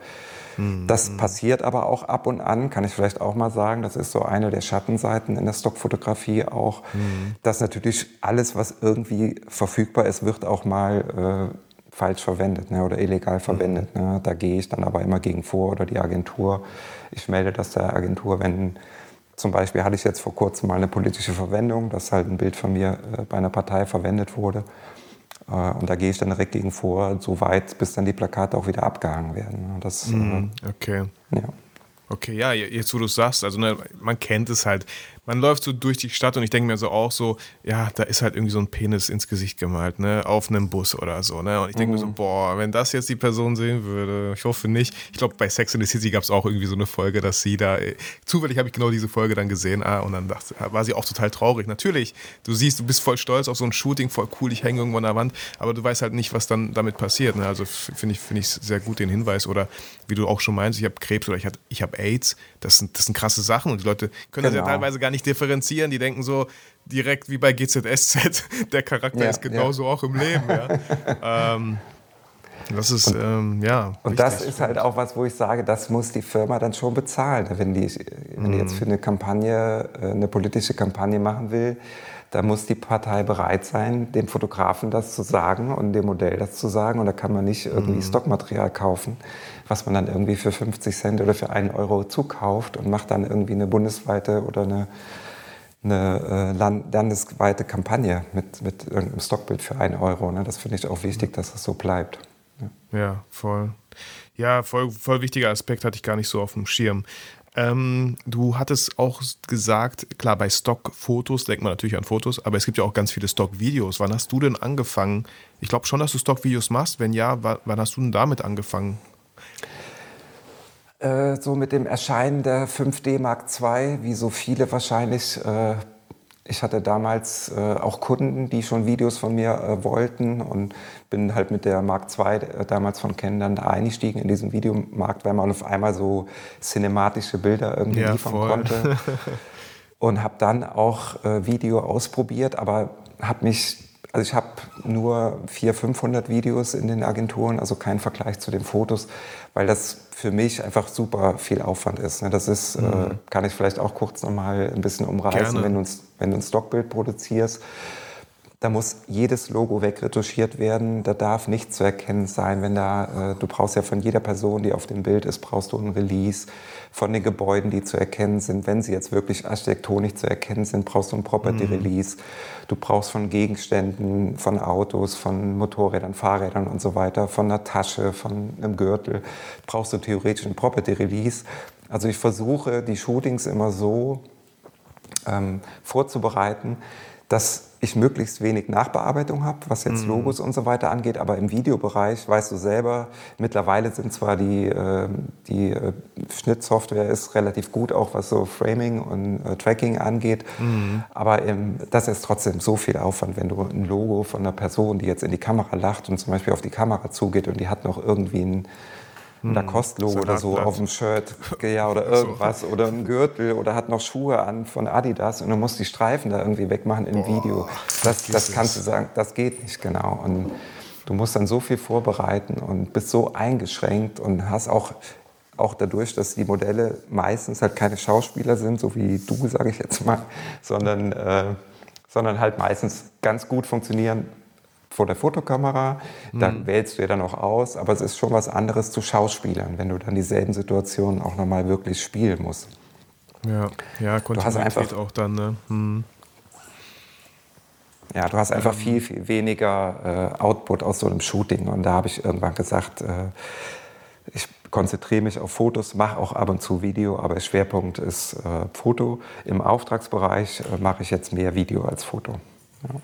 Mhm. Das passiert aber auch ab und an, kann ich vielleicht auch mal sagen. Das ist so eine der Schattenseiten in der Stockfotografie auch, mhm. dass natürlich alles, was irgendwie verfügbar ist, wird auch mal äh, falsch verwendet ne, oder illegal verwendet. Ne. Da gehe ich dann aber immer gegen vor oder die Agentur. Ich melde das der Agentur, wenn zum Beispiel hatte ich jetzt vor kurzem mal eine politische Verwendung, dass halt ein Bild von mir äh, bei einer Partei verwendet wurde. Äh, und da gehe ich dann direkt gegen vor, so weit, bis dann die Plakate auch wieder abgehangen werden. Das, mm, okay. Ja. Okay, ja, jetzt wo du es sagst, also ne, man kennt es halt man läuft so durch die Stadt und ich denke mir so auch so, ja, da ist halt irgendwie so ein Penis ins Gesicht gemalt, ne, auf einem Bus oder so, ne? Und ich denke mhm. mir so, mhm. boah, wenn das jetzt die Person sehen würde, ich hoffe nicht. Ich glaube, bei Sex in the City gab es auch irgendwie so eine Folge, dass sie da, äh, zufällig habe ich genau diese Folge dann gesehen, ah, und dann dachte, war sie auch total traurig. Natürlich, du siehst, du bist voll stolz auf so ein Shooting, voll cool, ich hänge irgendwo an der Wand, aber du weißt halt nicht, was dann damit passiert, ne? Also finde ich, finde ich sehr gut den Hinweis oder wie du auch schon meinst, ich habe Krebs oder ich habe ich hab AIDS, das sind, das sind krasse Sachen und die Leute können genau. das ja genau. teilweise gar nicht differenzieren. Die denken so direkt wie bei GZSZ, [LAUGHS] der Charakter ja, ist genauso ja. auch im Leben. Ja. ähm, Das ist, und, ähm, ja. Und das ist halt auch was, wo ich sage, das muss die Firma dann schon bezahlen. Wenn die, wenn die jetzt mhm. für eine Kampagne, äh, eine politische Kampagne machen will, da muss die Partei bereit sein, dem Fotografen das zu sagen und dem Modell das zu sagen. Und da kann man nicht irgendwie mhm. Stockmaterial kaufen, was man dann irgendwie für 50 Cent oder für einen Euro zukauft und macht dann irgendwie eine bundesweite oder eine, eine äh, landesweite Kampagne mit, mit irgendeinem Stockbild für einen Euro. Ne? Das finde ich auch wichtig, dass das so bleibt. Ja, ja voll. Ja, voll, voll wichtiger Aspekt hatte ich gar nicht so auf dem Schirm. Ähm, du hattest auch gesagt, klar, bei Stockfotos denkt man natürlich an Fotos, aber es gibt ja auch ganz viele Stockvideos. Wann hast du denn angefangen? Ich glaube schon, dass du Stockvideos machst. Wenn ja, wann hast du denn damit angefangen? Äh, so mit dem Erscheinen der 5D Mark II, wie so viele wahrscheinlich, äh, ich hatte damals äh, auch Kunden, die schon Videos von mir wollten und bin halt mit der Mark II damals von Ken dann eingestiegen in diesen Videomarkt, weil man auf einmal so cinematische Bilder irgendwie ja, liefern voll. konnte. [LAUGHS] und habe dann auch äh, Video ausprobiert, aber habe mich also ich habe nur 400, 500 Videos in den Agenturen, also kein Vergleich zu den Fotos, weil das für mich einfach super viel Aufwand ist. Ne? Das ist, äh, mhm. äh, kann ich vielleicht auch kurz nochmal ein bisschen umreißen, wenn du, ein, wenn du ein Stockbild produzierst. Da muss jedes Logo wegretuschiert werden. Da darf nichts zu erkennen sein. Wenn da, äh, du brauchst ja von jeder Person, die auf dem Bild ist, brauchst du ein Release von den Gebäuden, die zu erkennen sind. Wenn sie jetzt wirklich architektonisch zu erkennen sind, brauchst du ein Property Release. Mhm. Du brauchst von Gegenständen, von Autos, von Motorrädern, Fahrrädern und so weiter, von einer Tasche, von einem Gürtel, brauchst du theoretisch ein Property Release. Also ich versuche die Shootings immer so ähm, vorzubereiten, dass ich möglichst wenig Nachbearbeitung habe, was jetzt mhm. Logos und so weiter angeht. Aber im Videobereich weißt du selber, mittlerweile sind zwar die, äh, die äh, Schnittsoftware ist relativ gut, auch was so Framing und äh, Tracking angeht. Mhm. Aber ähm, das ist trotzdem so viel Aufwand, wenn du ein Logo von einer Person, die jetzt in die Kamera lacht und zum Beispiel auf die Kamera zugeht und die hat noch irgendwie ein ein Lacoste-Logo oder so auf dem Shirt [LAUGHS] ja, oder irgendwas so. oder ein Gürtel oder hat noch Schuhe an von Adidas und du musst die Streifen da irgendwie wegmachen im Boah, Video. Das, das kannst du sagen, das geht nicht genau. Und du musst dann so viel vorbereiten und bist so eingeschränkt und hast auch auch dadurch, dass die Modelle meistens halt keine Schauspieler sind, so wie du, sage ich jetzt mal, sondern, äh, sondern halt meistens ganz gut funktionieren vor der Fotokamera, da mhm. wählst du ja dann auch aus, aber es ist schon was anderes zu Schauspielern, wenn du dann dieselben Situationen auch nochmal wirklich spielen musst. Ja, ja, Kontinuität einfach, auch dann, ne? Mhm. Ja, du hast einfach ähm. viel, viel weniger äh, Output aus so einem Shooting. Und da habe ich irgendwann gesagt, äh, ich konzentriere mich auf Fotos, mache auch ab und zu Video, aber Schwerpunkt ist äh, Foto. Im Auftragsbereich äh, mache ich jetzt mehr Video als Foto. Ja.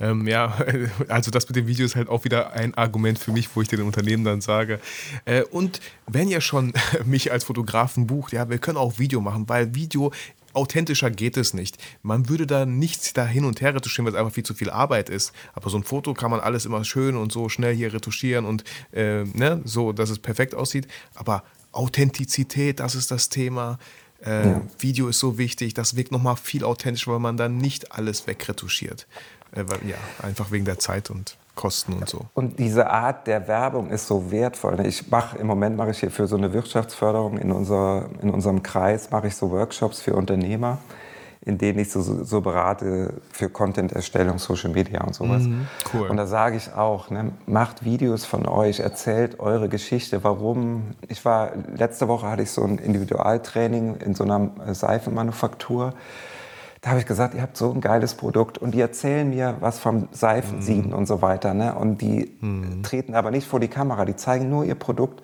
Ähm, ja, [LAUGHS] also das mit dem Video ist halt auch wieder ein Argument für mich, wo ich den Unternehmen dann sage. Äh, und wenn ihr schon [LAUGHS] mich als Fotografen bucht, ja, wir können auch Video machen, weil Video authentischer geht es nicht. Man würde da nichts da hin und her retuschieren, weil es einfach viel zu viel Arbeit ist. Aber so ein Foto kann man alles immer schön und so schnell hier retuschieren und äh, ne, so, dass es perfekt aussieht. Aber Authentizität, das ist das Thema. Äh, ja. Video ist so wichtig, das wirkt nochmal viel authentischer, weil man dann nicht alles wegretuschiert. Äh, ja, einfach wegen der Zeit und Kosten und so. Und diese Art der Werbung ist so wertvoll. Ich mache im Moment mache ich hier für so eine Wirtschaftsförderung in, unser, in unserem Kreis mache ich so Workshops für Unternehmer, in denen ich so, so berate für Content-Erstellung, Social Media und sowas. Mhm, cool. Und da sage ich auch, ne, macht Videos von euch, erzählt eure Geschichte, warum. Ich war letzte Woche hatte ich so ein Individualtraining in so einer Seifenmanufaktur. Da habe ich gesagt, ihr habt so ein geiles Produkt und die erzählen mir was vom Seifensieden mhm. und so weiter. Ne? Und die mhm. treten aber nicht vor die Kamera, die zeigen nur ihr Produkt.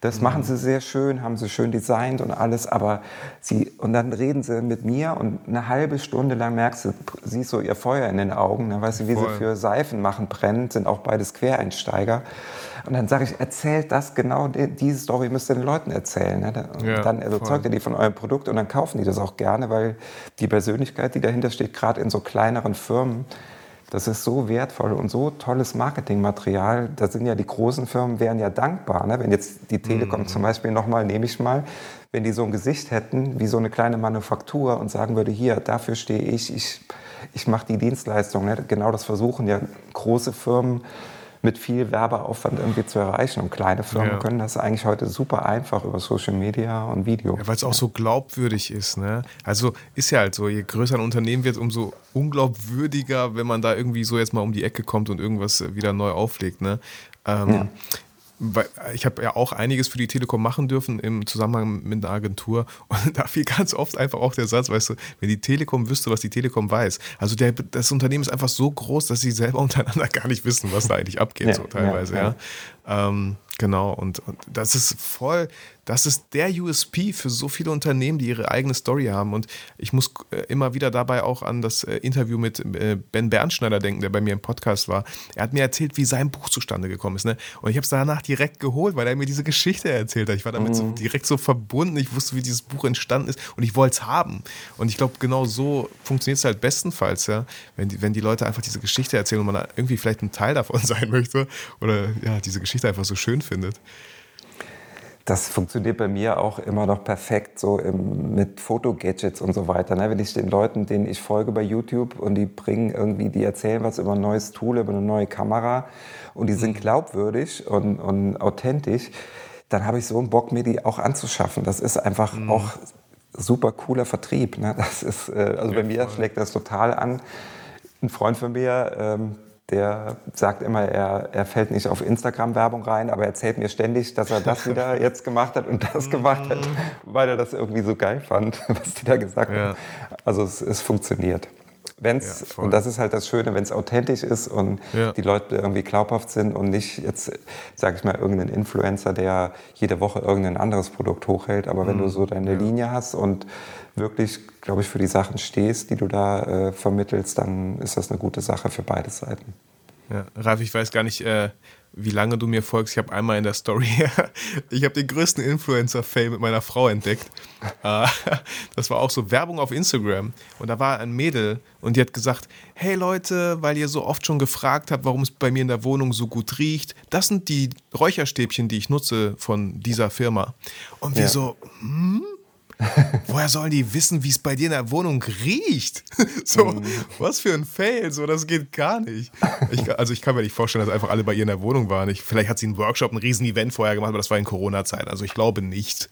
Das mhm. machen sie sehr schön, haben sie schön designt und alles, aber sie, und dann reden sie mit mir und eine halbe Stunde lang merkst du, siehst so ihr Feuer in den Augen, dann weißt du, wie Voll. sie für Seifen machen brennen, sind auch beides Quereinsteiger. Und dann sage ich, erzählt das genau, diese Story müsst ihr den Leuten erzählen. Ne? Und ja, dann überzeugt ihr die von eurem Produkt und dann kaufen die das auch gerne, weil die Persönlichkeit, die dahinter steht, gerade in so kleineren Firmen, das ist so wertvoll und so tolles Marketingmaterial. Da sind ja die großen Firmen wären ja dankbar, ne? wenn jetzt die Telekom mhm. zum Beispiel nochmal, nehme ich mal, wenn die so ein Gesicht hätten wie so eine kleine Manufaktur und sagen würde, hier, dafür stehe ich, ich, ich mache die Dienstleistung. Ne? Genau das versuchen ja große Firmen mit viel Werbeaufwand irgendwie zu erreichen. Und kleine Firmen Ja. können das eigentlich heute super einfach über Social Media und Video. Ja, weil es auch so glaubwürdig ist. Ne? Also ist ja halt so, je größer ein Unternehmen wird, umso unglaubwürdiger, wenn man da irgendwie so jetzt mal um die Ecke kommt und irgendwas äh, wieder neu auflegt. Ne? Ähm, Ja. Weil ich habe ja auch einiges für die Telekom machen dürfen im Zusammenhang mit einer Agentur und [LAUGHS] da fiel ganz oft einfach auch der Satz, weißt du, wenn die Telekom wüsste, was die Telekom weiß. Also der, das Unternehmen ist einfach so groß, dass sie selber [LAUGHS] untereinander gar nicht wissen, was da eigentlich abgeht, Ja, so teilweise, ja, ja. ja. Ähm, genau, und, und das ist voll, das ist der USP für so viele Unternehmen, die ihre eigene Story haben. Und ich muss äh, immer wieder dabei auch an das äh, Interview mit äh, Ben Bernschneider denken, der bei mir im Podcast war. Er hat mir erzählt, wie sein Buch zustande gekommen ist. Ne? Und ich habe es danach direkt geholt, weil er mir diese Geschichte erzählt hat. Ich war damit so direkt so verbunden. Ich wusste, wie dieses Buch entstanden ist und ich wollte es haben. Und ich glaube, genau so funktioniert es halt bestenfalls, ja. Wenn die, wenn die Leute einfach diese Geschichte erzählen und man irgendwie vielleicht ein Teil davon [LAUGHS] sein möchte oder ja, diese Geschichte einfach so schön findet. Das funktioniert bei mir auch immer noch perfekt so im, mit Fotogadgets und so weiter. Ne? Wenn ich den Leuten, denen ich folge bei YouTube und die bringen irgendwie, die erzählen was über ein neues Tool, über eine neue Kamera und die sind glaubwürdig und, und authentisch, dann habe ich so einen Bock, mir die auch anzuschaffen. Das ist einfach auch super cooler Vertrieb. Ne? Das ist, äh, also bei mir schlägt das total an. Ein Freund von mir, ähm, der sagt immer, er, er fällt nicht auf Instagram-Werbung rein, aber er erzählt mir ständig, dass er das wieder [LAUGHS] jetzt gemacht hat und das gemacht hat, weil er das irgendwie so geil fand, [LAUGHS] was die da gesagt Ja. haben. Also es, es funktioniert. Wenn's, Ja, und das ist halt das Schöne, wenn es authentisch ist und Ja. die Leute irgendwie glaubhaft sind und nicht jetzt, sag ich mal, irgendein Influencer, der jede Woche irgendein anderes Produkt hochhält. Aber wenn du so deine Linie hast und wirklich, glaube ich, für die Sachen stehst, die du da äh, vermittelst, dann ist das eine gute Sache für beide Seiten. Ja, Ralf, ich weiß gar nicht, äh, wie lange du mir folgst. Ich habe einmal in der Story, [LAUGHS] ich habe den größten Influencer-Fail mit meiner Frau entdeckt. [LAUGHS] Äh, das war auch so Werbung auf Instagram. Und da war ein Mädel und die hat gesagt, hey Leute, weil ihr so oft schon gefragt habt, warum es bei mir in der Wohnung so gut riecht, das sind die Räucherstäbchen, die ich nutze von dieser Firma. Und wir Ja. so, hm? [LAUGHS] Woher sollen die wissen, wie es bei dir in der Wohnung riecht? [LAUGHS] So, Mhm. was für ein Fail, so, das geht gar nicht. Ich, also ich kann mir nicht vorstellen, dass einfach alle bei ihr in der Wohnung waren. Ich, vielleicht hat sie einen Workshop, ein Riesen-Event vorher gemacht, aber das war in Corona-Zeit. Also ich glaube nicht.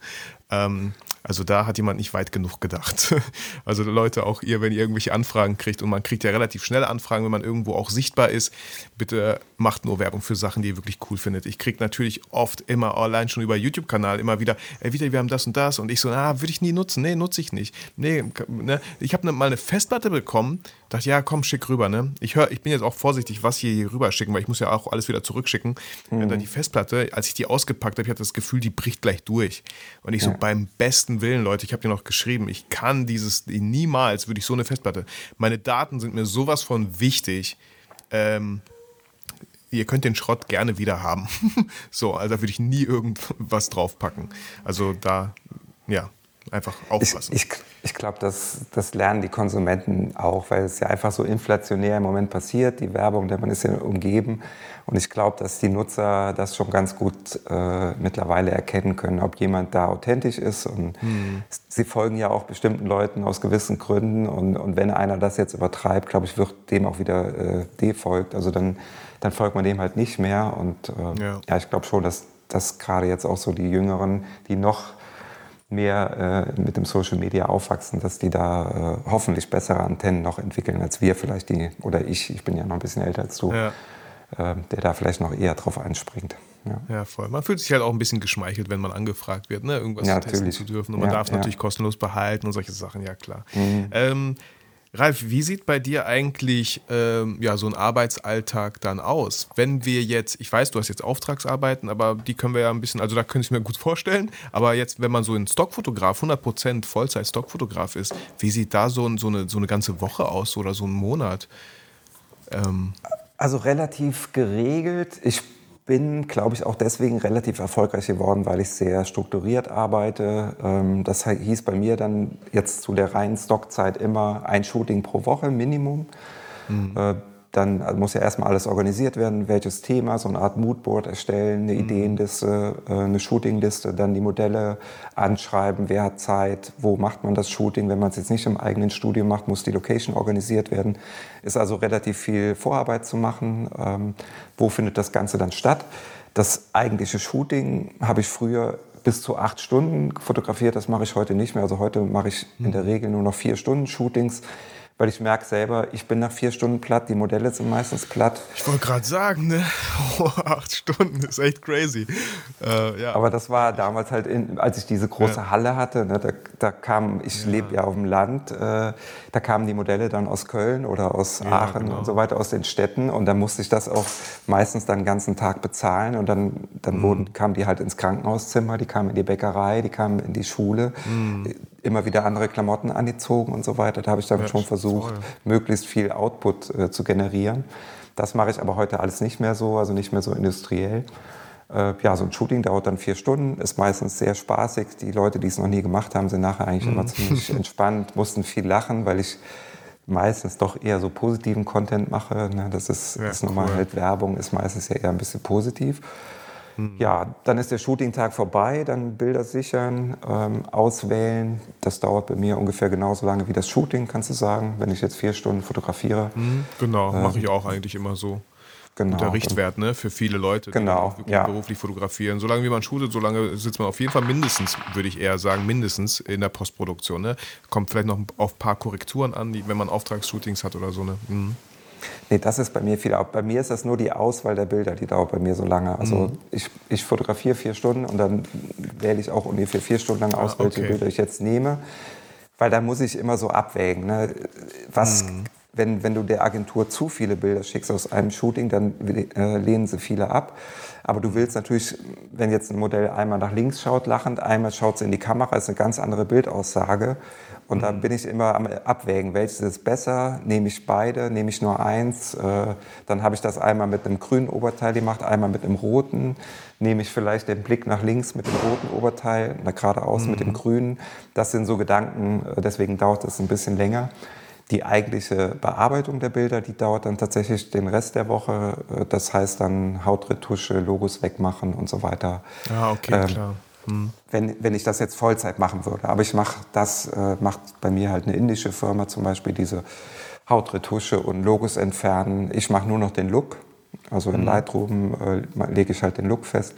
Ähm, also da hat jemand nicht weit genug gedacht. [LAUGHS] Also Leute, auch ihr, wenn ihr irgendwelche Anfragen kriegt und man kriegt ja relativ schnell Anfragen, wenn man irgendwo auch sichtbar ist, bitte macht nur Werbung für Sachen, die ihr wirklich cool findet. Ich kriege natürlich oft immer allein schon über YouTube-Kanal immer wieder, ey, wieder, wir haben das und das und ich so, ah, würde ich nie nutzen. Nee, nutze ich nicht. Nee, ne? ich habe ne, mal eine Festplatte bekommen, dachte, ja, komm, schick rüber. Ne? Ich, hör, ich bin jetzt auch vorsichtig, was hier, hier rüber schicken, weil ich muss ja auch alles wieder zurückschicken. Mhm. Dann die Festplatte, als ich die ausgepackt habe, ich hatte das Gefühl, die bricht gleich durch. Und ich so, beim besten Willen, Leute, ich habe dir noch geschrieben, ich kann dieses, niemals würde ich so eine Festplatte. Meine Daten sind mir sowas von wichtig. Ähm, ihr könnt den Schrott gerne wieder haben. [LAUGHS] so, also da würde ich nie irgendwas draufpacken. Also da, ja, einfach aufpassen. Ich, ich, ich glaube, das, das lernen die Konsumenten auch, weil es ja einfach so inflationär im Moment passiert, die Werbung, der man ist ja umgeben. Und ich glaube, dass die Nutzer das schon ganz gut äh, mittlerweile erkennen können, ob jemand da authentisch ist. Und Hm. sie folgen ja auch bestimmten Leuten aus gewissen Gründen. Und, und wenn einer das jetzt übertreibt, glaube ich, wird dem auch wieder äh, defolgt. Also dann, dann folgt man dem halt nicht mehr. Und äh, Ja. ja. ich glaube schon, dass, dass gerade jetzt auch so die Jüngeren, die noch mehr äh, mit dem Social Media aufwachsen, dass die da äh, hoffentlich bessere Antennen noch entwickeln als wir vielleicht die oder ich, ich bin ja noch ein bisschen älter als du, Ja. äh, der da vielleicht noch eher drauf anspringt. Ja. Ja, voll. Man fühlt sich halt auch ein bisschen geschmeichelt, wenn man angefragt wird, ne? irgendwas Ja, testen natürlich. zu dürfen. Und man darf es. Mhm. natürlich kostenlos behalten und solche Sachen, ja klar. Ähm, Ralf, wie sieht bei dir eigentlich ähm, ja, so ein Arbeitsalltag dann aus? Wenn wir jetzt, ich weiß, du hast jetzt Auftragsarbeiten, aber die können wir ja ein bisschen, also da könnte ich mir gut vorstellen, aber jetzt, wenn man so ein Stockfotograf, 100% Vollzeit-Stockfotograf ist, wie sieht da so, ein, so, eine, so eine ganze Woche aus oder so ein Monat? Ähm, Also relativ geregelt. Ich bin, glaube ich, auch deswegen relativ erfolgreich geworden, weil ich sehr strukturiert arbeite. Ähm, Das hieß bei mir dann jetzt zu der reinen Stockzeit immer ein Shooting pro Woche Minimum. Äh, dann muss ja erstmal alles organisiert werden, welches Thema, so eine Art Moodboard erstellen, eine mhm. Ideenliste, äh, eine Shootingliste, dann die Modelle anschreiben, wer hat Zeit, wo macht man das Shooting. Wenn man es jetzt nicht im eigenen Studio macht, muss die Location organisiert werden. Ist also relativ viel Vorarbeit zu machen. Ähm, wo findet das Ganze dann statt? Das eigentliche Shooting habe ich früher bis zu acht Stunden fotografiert. Das mache ich heute nicht mehr. Also heute mache ich in der mhm. Regel nur noch vier Stunden Shootings weil ich merke selber, ich bin nach vier Stunden platt, die Modelle sind meistens platt. Ich wollte gerade sagen, ne? [LAUGHS] Oh, acht Stunden ist echt crazy. Äh, ja. Aber das war damals halt, in, als ich diese große ja. Halle hatte, ne, da, da kam, ich ja. lebe ja auf dem Land, äh, da kamen die Modelle dann aus Köln oder aus Aachen genau. und so weiter, aus den Städten und da musste ich das auch meistens dann den ganzen Tag bezahlen und dann, dann mhm. wurden, kamen die halt ins Krankenhauszimmer, die kamen in die Bäckerei, die kamen in die Schule. Mhm immer wieder andere Klamotten angezogen und so weiter. Da habe ich dann ja, schon versucht, toll. möglichst viel Output äh, zu generieren. Das mache ich aber heute alles nicht mehr so, also nicht mehr so industriell. Äh, ja, so ein Shooting dauert dann vier Stunden, ist meistens sehr spaßig. Die Leute, die es noch nie gemacht haben, sind nachher eigentlich mhm. immer ziemlich [LAUGHS] entspannt, mussten viel lachen, weil ich meistens doch eher so positiven Content mache. Ne? Das ist, ja, ist nochmal cool. halt Werbung, ist meistens ja eher ein bisschen positiv. Mhm. Ja, dann ist der Shooting-Tag vorbei, dann Bilder sichern, ähm, auswählen. Das dauert bei mir ungefähr genauso lange wie das Shooting, kannst du sagen, wenn ich jetzt vier Stunden fotografiere. Mhm, genau, ähm, mache ich auch eigentlich immer so. Genau. Guter Richtwert ne, für viele Leute, genau, die ja. beruflich fotografieren. Solange wie man shootet, solange sitzt man auf jeden Fall mindestens, würde ich eher sagen, mindestens in der Postproduktion. Ne? Kommt vielleicht noch auf ein paar Korrekturen an, die, wenn man Auftragsshootings hat oder so. Ne? Mhm. Nee, das ist bei mir viel. Bei mir ist das nur die Auswahl der Bilder, die dauert bei mir so lange. Also mhm. ich, ich fotografiere vier Stunden und dann wähle ich auch ungefähr vier Stunden lang aus, ah, welche okay. Bilder ich jetzt nehme. Weil da muss ich immer so abwägen. Ne? Was, mhm. wenn, wenn du der Agentur zu viele Bilder schickst aus einem Shooting, dann äh, lehnen sie viele ab. Aber du willst natürlich, wenn jetzt ein Modell einmal nach links schaut, lachend, einmal schaut es in die Kamera, ist eine ganz andere Bildaussage. Und da bin ich immer am Abwägen, welches ist besser, nehme ich beide, nehme ich nur eins. Äh, dann habe ich das einmal mit einem grünen Oberteil gemacht, einmal mit einem roten. Nehme ich vielleicht den Blick nach links mit dem roten Oberteil, na, geradeaus mhm. mit dem mhm. grünen. Das sind so Gedanken, äh, deswegen dauert das ein bisschen länger. Die eigentliche Bearbeitung der Bilder, die dauert dann tatsächlich den Rest der Woche. Äh, das heißt dann Hautretusche, Logos wegmachen und so weiter. Ah, okay, ähm, klar mhm. wenn, wenn ich das jetzt Vollzeit machen würde. Aber ich mache das, äh, macht bei mir halt eine indische Firma zum Beispiel diese Hautretusche und Logos entfernen. Ich mache nur noch den Look. Also in mhm. Lightroom äh, lege ich halt den Look fest.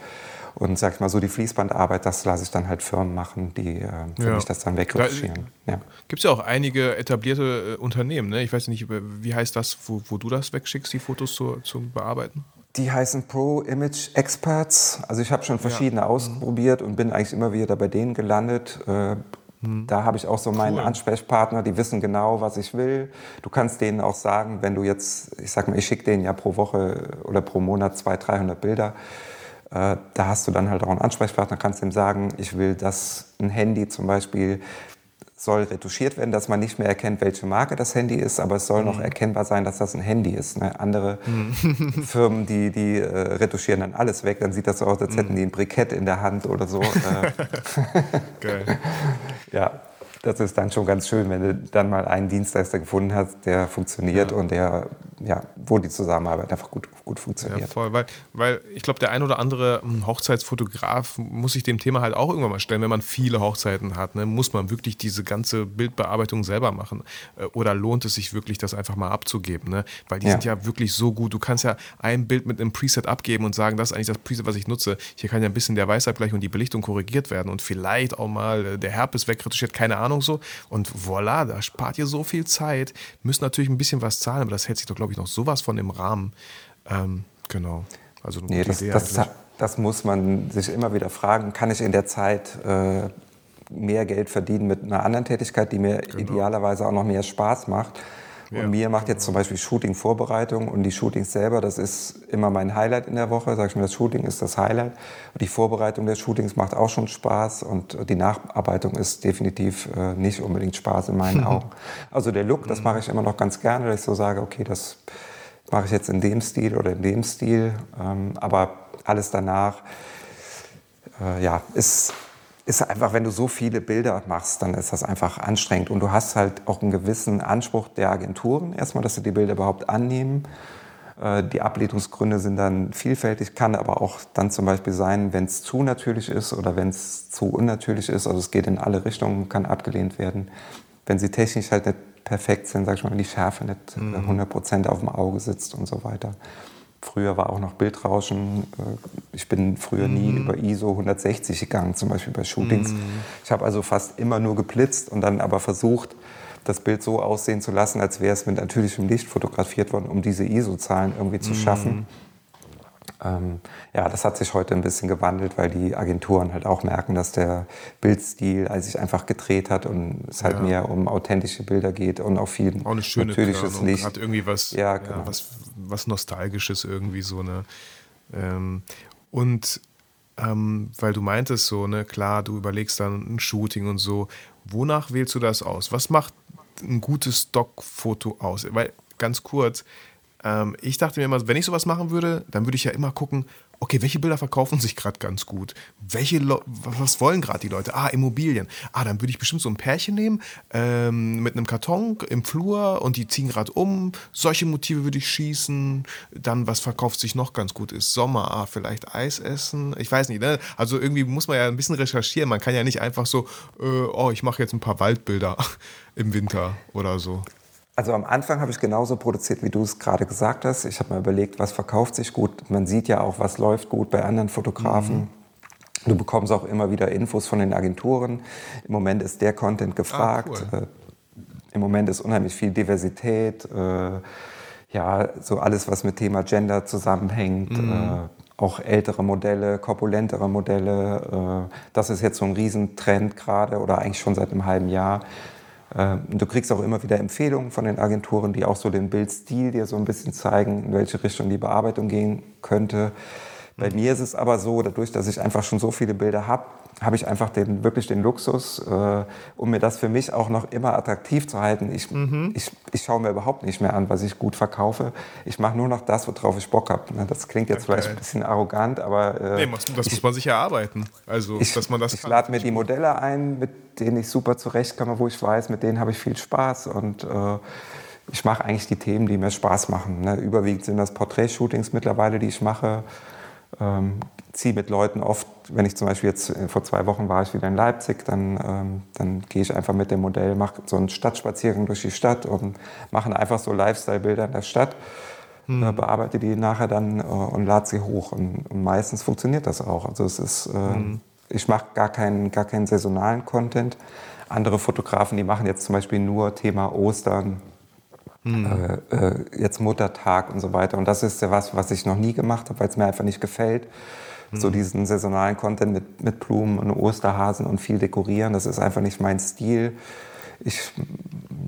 Und sag ich mal so, die Fließbandarbeit, das lasse ich dann halt Firmen machen, die äh, für ja. mich das dann wegretuschieren. Da, ja. Gibt es ja auch einige etablierte äh, Unternehmen, ne? Ich weiß nicht, wie heißt das, wo, wo du das wegschickst, die Fotos zu, zum Bearbeiten? Die heißen Pro Image Experts. Also ich habe schon verschiedene ja. Mhm. ausprobiert und bin eigentlich immer wieder bei denen gelandet. Äh, mhm. Da habe ich auch so meinen cool. Ansprechpartner, die wissen genau, was ich will. Du kannst denen auch sagen, wenn du jetzt, ich sag mal, ich schicke denen ja pro Woche oder pro Monat 200, 300 Bilder. Äh, da hast du dann halt auch einen Ansprechpartner, kannst dem sagen, ich will, dass ein Handy zum Beispiel soll retuschiert werden, dass man nicht mehr erkennt, welche Marke das Handy ist, aber es soll noch mhm. erkennbar sein, dass das ein Handy ist. Ne? Andere mhm. [LAUGHS] Firmen, die, die äh, retuschieren dann alles weg, dann sieht das so aus, als hätten mhm. die ein Brikett in der Hand oder so. Äh. [LAUGHS] Geil. [LAUGHS] ja, das ist dann schon ganz schön, wenn du dann mal einen Dienstleister gefunden hast, der funktioniert ja. und der, ja, wo die Zusammenarbeit einfach gut, gut funktioniert. Ja, voll, weil, weil ich glaube, der ein oder andere hm, Hochzeitsfotograf muss sich dem Thema halt auch irgendwann mal stellen, wenn man viele Hochzeiten hat. Ne, muss man wirklich diese ganze Bildbearbeitung selber machen? Äh, oder lohnt es sich wirklich, das einfach mal abzugeben? Ne? Weil die ja. sind ja wirklich so gut. Du kannst ja ein Bild mit einem Preset abgeben und sagen, das ist eigentlich das Preset, was ich nutze. Hier kann ja ein bisschen der Weißabgleich und die Belichtung korrigiert werden und vielleicht auch mal äh, der Herpes wegretuschiert, keine Ahnung Ahnung so. Und voilà, da spart ihr so viel Zeit. Müsst natürlich ein bisschen was zahlen, aber das hält sich doch, glaube ich, noch sowas von im Rahmen. Ähm, genau. Also nee, das, das, das, muss man sich immer wieder fragen. Kann ich in der Zeit äh, mehr Geld verdienen mit einer anderen Tätigkeit, die mir genau. idealerweise auch noch mehr Spaß macht? Ja. Und mir macht jetzt zum Beispiel Shooting-Vorbereitung und die Shootings selber, das ist immer mein Highlight in der Woche. Sag ich mir, das Shooting ist das Highlight. Und die Vorbereitung der Shootings macht auch schon Spaß und die Nacharbeitung ist definitiv äh, nicht unbedingt Spaß in meinen [LAUGHS] Augen. Also der Look, das mache ich immer noch ganz gerne, dass ich so sage, okay, das mache ich jetzt in dem Stil oder in dem Stil. Ähm, aber alles danach, äh, ja, ist ist einfach, wenn du so viele Bilder machst, dann ist das einfach anstrengend. Und du hast halt auch einen gewissen Anspruch der Agenturen, erstmal, dass sie die Bilder überhaupt annehmen. Äh, die Ablehnungsgründe sind dann vielfältig, kann aber auch dann zum Beispiel sein, wenn es zu natürlich ist oder wenn es zu unnatürlich ist. Also es geht in alle Richtungen, kann abgelehnt werden. Wenn sie technisch halt nicht perfekt sind, sag ich mal, wenn die Schärfe nicht mhm. 100% auf dem Auge sitzt und so weiter. Früher war auch noch Bildrauschen. Äh, ich bin früher mhm. nie über ISO 160 gegangen, zum Beispiel bei Shootings. Mhm. Ich habe also fast immer nur geblitzt und dann aber versucht, das Bild so aussehen zu lassen, als wäre es mit natürlichem Licht fotografiert worden, um diese ISO-Zahlen irgendwie zu mhm. schaffen. Ähm, ja, das hat sich heute ein bisschen gewandelt, weil die Agenturen halt auch merken, dass der Bildstil also sich einfach gedreht hat und es halt ja. mehr um authentische Bilder geht und auch viel auch eine schöne natürliches Körnung. Licht. Hat irgendwie was, ja, genau. ja, was, was Nostalgisches irgendwie so eine. Ähm, und ähm, weil du meintest so, ne, klar, du überlegst dann ein Shooting und so. Wonach wählst du das aus? Was macht ein gutes Stockfoto aus? Weil ganz kurz, ähm, ich dachte mir immer, wenn ich sowas machen würde, dann würde ich ja immer gucken, okay, welche Bilder verkaufen sich gerade ganz gut? Welche was wollen gerade die Leute? Ah, Immobilien. Ah, dann würde ich bestimmt so ein Pärchen nehmen ähm, mit einem Karton im Flur und die ziehen gerade um. Solche Motive würde ich schießen. Dann, was verkauft sich noch ganz gut ist Sommer. Ah, vielleicht Eis essen. Ich weiß nicht. Ne? Also irgendwie muss man ja ein bisschen recherchieren. Man kann ja nicht einfach so, äh, oh, ich mache jetzt ein paar Waldbilder [LAUGHS] im Winter oder so. Also am Anfang habe ich genauso produziert, wie du es gerade gesagt hast. Ich habe mir überlegt, was verkauft sich gut. Man sieht ja auch, was läuft gut bei anderen Fotografen. Mhm. Du bekommst auch immer wieder Infos von den Agenturen. Im Moment ist der Content gefragt. Ah, cool. äh, Im Moment ist unheimlich viel Diversität. Äh, ja, so alles, was mit Thema Gender zusammenhängt. Mhm. Äh, auch ältere Modelle, korpulentere Modelle. Das ist jetzt so ein Riesentrend gerade oder eigentlich schon seit einem halben Jahr du kriegst auch immer wieder Empfehlungen von den Agenturen, die auch so den Bildstil dir so ein bisschen zeigen, in welche Richtung die Bearbeitung gehen könnte. Bei mhm. mir ist es aber so, dadurch, dass ich einfach schon so viele Bilder habe, habe ich einfach den, wirklich den Luxus, äh, um mir das für mich auch noch immer attraktiv zu halten. Ich, mhm. ich, ich schaue mir überhaupt nicht mehr an, was ich gut verkaufe. Ich mache nur noch das, worauf ich Bock habe. Das klingt jetzt okay. vielleicht ein bisschen arrogant, aber... Äh, nee, das ich, muss man sich erarbeiten. Also, ich, dass man das Ich lade mir die Modelle ein, mit denen ich super zurechtkomme, wo ich weiß, mit denen habe ich viel Spaß und... Äh, ich mache eigentlich die Themen, die mir Spaß machen. Ne? Überwiegend sind das Porträtshootings mittlerweile, die ich mache. Ähm, ziehe mit Leuten oft, wenn ich zum Beispiel jetzt äh, vor zwei Wochen war ich wieder in Leipzig, dann, ähm, dann gehe ich einfach mit dem Modell, mache so einen Stadtspaziergang durch die Stadt und mache einfach so Lifestyle-Bilder in der Stadt, hm. äh, bearbeite die nachher dann äh, und lade sie hoch. Und, und, meistens funktioniert das auch. Also es ist, äh, hm. ich mache gar keinen, gar keinen saisonalen Content. Andere Fotografen, die machen jetzt zum Beispiel nur Thema Ostern, Mhm. Äh, jetzt Muttertag und so weiter. Und das ist ja was, was ich noch nie gemacht habe, weil es mir einfach nicht gefällt so mhm. diesen saisonalen Content mit, mit Blumen und Osterhasen und viel dekorieren. Das ist einfach nicht mein Stil. Ich,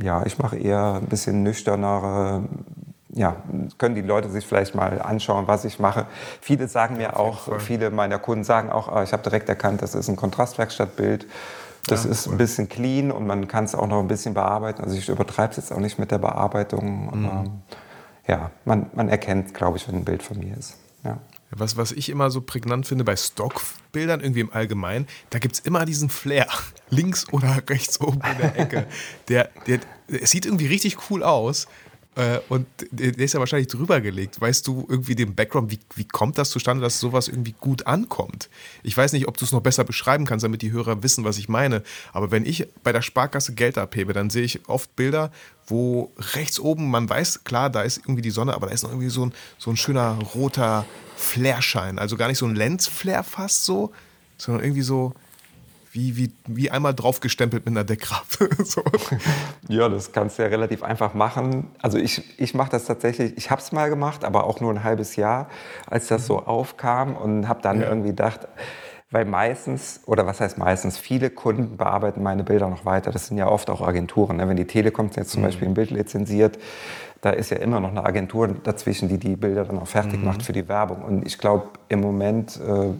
ja, ich mache eher ein bisschen nüchternere, ja, können die Leute sich vielleicht mal anschauen, was ich mache. Viele sagen mir auch, viele meiner Kunden sagen auch, ah, ich habe direkt erkannt, das ist ein Kontrastwerkstattbild. Das ja, ist cool. ein bisschen clean und man kann es auch noch ein bisschen bearbeiten. Also ich übertreibe es jetzt auch nicht mit der Bearbeitung. Mhm. Ja, man, man erkennt, glaube ich, wenn ein Bild von mir ist. Was, was ich immer so prägnant finde bei Stockbildern, irgendwie im Allgemeinen, da gibt es immer diesen Flair, [LAUGHS] links oder rechts oben in der Ecke. [LAUGHS] Der, der, der sieht irgendwie richtig cool aus. Äh, und der ist ja wahrscheinlich drüber gelegt. Weißt du irgendwie den Background, wie, wie kommt das zustande, dass sowas irgendwie gut ankommt? Ich weiß nicht, ob du es noch besser beschreiben kannst, damit die Hörer wissen, was ich meine. Aber wenn ich bei der Sparkasse Geld abhebe, dann sehe ich oft Bilder, wo rechts oben, man weiß, klar, da ist irgendwie die Sonne, aber da ist noch irgendwie so ein, so ein schöner roter Flairschein. Also gar nicht so ein Lens-Flair fast so, sondern irgendwie so, wie, wie, wie einmal draufgestempelt mit einer Deckraft. [LAUGHS] so. Ja, das kannst du ja relativ einfach machen. Also ich, ich mache das tatsächlich, ich habe es mal gemacht, aber auch nur ein halbes Jahr, als das so aufkam und habe dann ja. irgendwie gedacht, weil meistens, oder was heißt meistens, viele Kunden bearbeiten meine Bilder noch weiter. Das sind ja oft auch Agenturen. Ne? Wenn die Telekom jetzt zum mhm. Beispiel ein Bild lizenziert, da ist ja immer noch eine Agentur dazwischen, die die Bilder dann auch fertig mhm. macht für die Werbung. Und ich glaube, im Moment äh,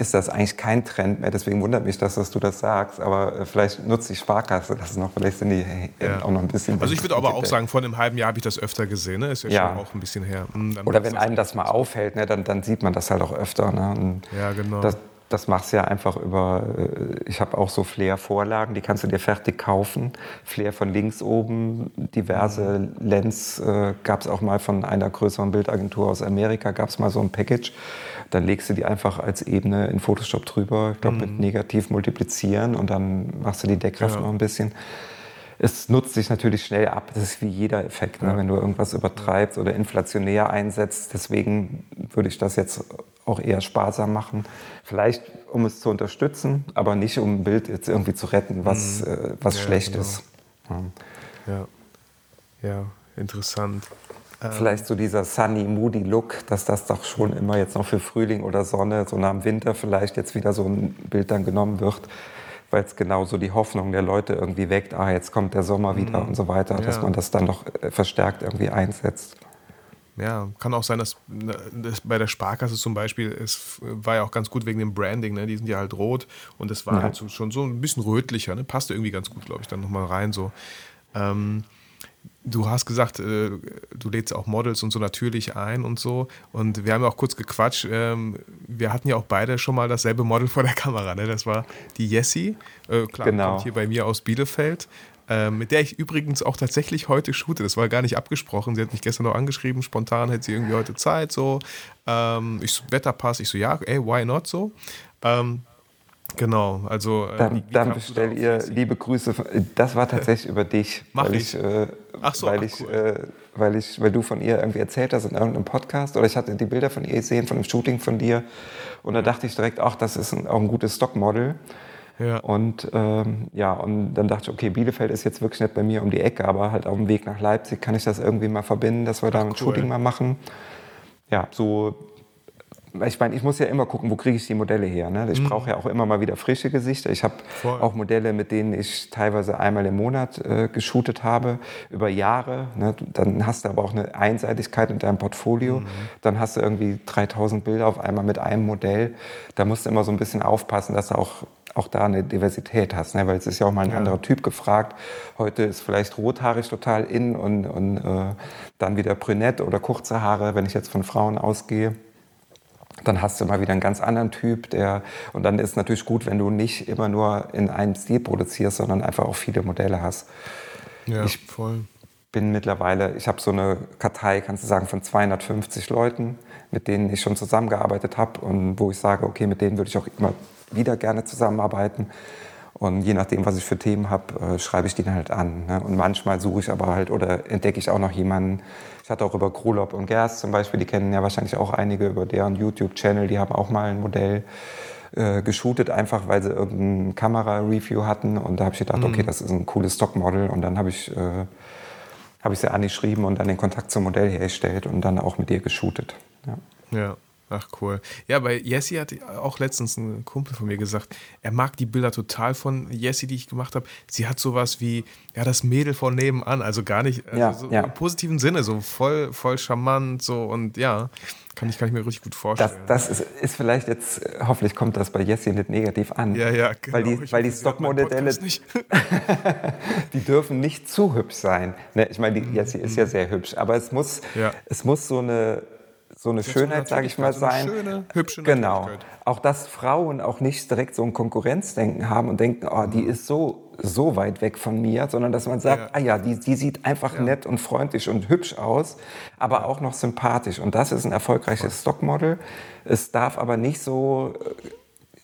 ist das eigentlich kein Trend mehr. Deswegen wundert mich das, dass du das sagst. Aber äh, vielleicht nutzt die Sparkasse das noch. Vielleicht sind die äh, ja. auch noch ein bisschen. Also ich würde aber auch sagen, vor einem halben Jahr habe ich das öfter gesehen. Ne? Ist ja, ja, schon auch ein bisschen her. Hm, Oder wenn einem das mal auffällt, ne, dann, dann sieht man das halt auch öfter. Ne? ja, genau. Das, das machst du ja einfach über, äh, ich habe auch so Flair-Vorlagen, die kannst du dir fertig kaufen. Flair von links oben, diverse mhm. Lens äh, gab es auch mal von einer größeren Bildagentur aus Amerika, gab es mal so ein Package. Dann legst du die einfach als Ebene in Photoshop drüber, ich glaube mhm. mit negativ multiplizieren und dann machst du die Deckkraft ja. noch ein bisschen es nutzt sich natürlich schnell ab. Das ist wie jeder Effekt, ne? wenn du irgendwas übertreibst oder inflationär einsetzt. Deswegen würde ich das jetzt auch eher sparsam machen. Vielleicht, um es zu unterstützen, aber nicht, um ein Bild jetzt irgendwie zu retten, was, mhm. äh, was ja, schlecht genau. ist. Ja. ja, interessant. Ähm. Vielleicht so dieser sunny, moody Look, dass das doch schon immer jetzt noch für Frühling oder Sonne, so nach dem Winter vielleicht jetzt wieder so ein Bild dann genommen wird weil es genau so die Hoffnung der Leute irgendwie weckt, ah, jetzt kommt der Sommer wieder mhm. und so weiter, ja. dass man das dann noch äh, verstärkt irgendwie einsetzt. Ja, kann auch sein, dass, dass, bei der Sparkasse zum Beispiel, es war ja auch ganz gut wegen dem Branding, ne? die sind ja halt rot und es war ja. halt so, schon so ein bisschen rötlicher, ne? passte irgendwie ganz gut, glaube ich, dann nochmal rein so. Ähm, Du hast gesagt, äh, du lädst auch Models und so natürlich ein und so. Und wir haben ja auch kurz gequatscht. Ähm, wir hatten ja auch beide schon mal dasselbe Model vor der Kamera. Ne? Das war die Jessie. Äh, klar, genau. kommt hier bei mir aus Bielefeld. Ähm, mit der ich übrigens auch tatsächlich heute shoote. Das war gar nicht abgesprochen. Sie hat mich gestern noch angeschrieben, spontan hätte sie irgendwie heute Zeit. So. Ähm, ich so, Wetterpass. Ich so, ja, ey, why not so? Ähm, Genau, also. Äh, dann, dann bestell ihr liebe Grüße. Das war tatsächlich über dich. Mach weil ich. ich äh, ach so, weil, ach, ich, cool. äh, weil ich, weil du von ihr irgendwie erzählt hast in irgendeinem Podcast oder ich hatte die Bilder von ihr gesehen, von dem Shooting von dir. Und da dachte ich direkt, ach, das ist ein, auch ein gutes Stockmodel. Ja. Und ähm, ja, und dann dachte ich, okay, Bielefeld ist jetzt wirklich nicht bei mir um die Ecke, aber halt auf dem Weg nach Leipzig kann ich das irgendwie mal verbinden, dass wir da ein cool. Shooting mal machen. Ja, so ich meine, ich muss ja immer gucken, wo kriege ich die Modelle her. Ne? Ich mhm. brauche ja auch immer mal wieder frische Gesichter. Ich habe auch Modelle, mit denen ich teilweise einmal im Monat äh, geshootet habe, über Jahre. Ne? Dann hast du aber auch eine Einseitigkeit in deinem Portfolio. Mhm. Dann hast du irgendwie 3000 Bilder auf einmal mit einem Modell. Da musst du immer so ein bisschen aufpassen, dass du auch auch da eine Diversität hast, ne? weil es ist ja auch mal ein ja. anderer Typ gefragt. Heute ist vielleicht rothaarig total in und, und äh, dann wieder brünett oder kurze Haare, wenn ich jetzt von Frauen ausgehe dann hast du mal wieder einen ganz anderen Typ, der und dann ist es natürlich gut, wenn du nicht immer nur in einem Stil produzierst, sondern einfach auch viele Modelle hast. Ja, ich voll. bin mittlerweile, ich habe so eine Kartei, kannst du sagen, von 250 Leuten, mit denen ich schon zusammengearbeitet habe und wo ich sage, okay, mit denen würde ich auch immer wieder gerne zusammenarbeiten. Und je nachdem, was ich für Themen habe, äh, schreibe ich die dann halt an. Ne? Und manchmal suche ich aber halt oder entdecke ich auch noch jemanden. Ich hatte auch über Krolop und Gerst zum Beispiel, die kennen ja wahrscheinlich auch einige über deren YouTube-Channel, die haben auch mal ein Modell äh, geshootet, einfach weil sie irgendein Kamera-Review hatten. Und da habe ich gedacht, mhm. okay, das ist ein cooles Stockmodel. Und dann habe ich, äh, hab ich sie angeschrieben und dann den Kontakt zum Modell hergestellt und dann auch mit ihr geshootet. Ja. ja. Ach cool. Ja, bei Jessie hat auch letztens ein Kumpel von mir gesagt, er mag die Bilder total von Jessie, die ich gemacht habe. Sie hat sowas wie, ja, das Mädel von nebenan, also gar nicht, also ja, so ja. im positiven Sinne, so voll, voll charmant, so und ja, kann ich, kann ich mir richtig gut vorstellen. Das, das ist, ist, vielleicht jetzt, hoffentlich kommt das bei Jessie nicht negativ an. Ja, ja, genau. Weil die, weil die Stockmodelle, [LAUGHS] die dürfen nicht zu hübsch sein. Ne, ich meine, die mhm, Jessie ist ja mhm. sehr hübsch, aber es muss, ja. es muss so eine so eine Schönheit, sage ich mal, sein. Eine schöne, hübsche Genau. Auch dass Frauen auch nicht direkt so ein Konkurrenzdenken haben und denken, oh, die ist so, so weit weg von mir, sondern dass man sagt, ja. ah ja, die, die sieht einfach ja. nett und freundlich und hübsch aus, aber auch noch sympathisch. Und das ist ein erfolgreiches Stockmodel. Es darf aber nicht so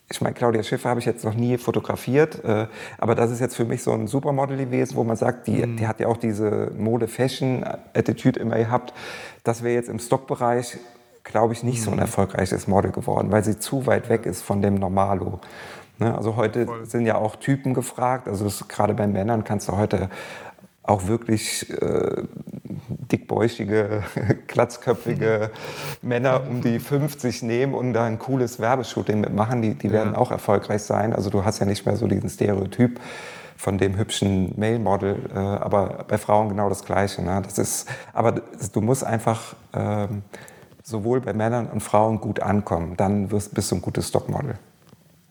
ich meine, Claudia Schiffer habe ich jetzt noch nie fotografiert, äh, aber das ist jetzt für mich so ein Supermodel gewesen, wo man sagt, die, mhm. die hat ja auch diese Mode-Fashion-Attitude immer gehabt. Das wäre jetzt im Stockbereich, glaube ich, nicht mhm. so ein mhm. erfolgreiches Model geworden, weil sie zu weit weg ist von dem Normalo. Ne? Also heute Voll. sind ja auch Typen gefragt. Also gerade bei Männern kannst du heute auch wirklich äh, dickbäuchige, [LAUGHS] glatzköpfige Männer um die 50 nehmen und da ein cooles Werbeshooting mitmachen. Die, die werden ja. auch erfolgreich sein. Also du hast ja nicht mehr so diesen Stereotyp von dem hübschen Male-Model, äh, aber bei Frauen genau das Gleiche. Ne? Das ist, aber du musst einfach ähm, sowohl bei Männern und Frauen gut ankommen, dann wirst, bist du ein gutes Stockmodel.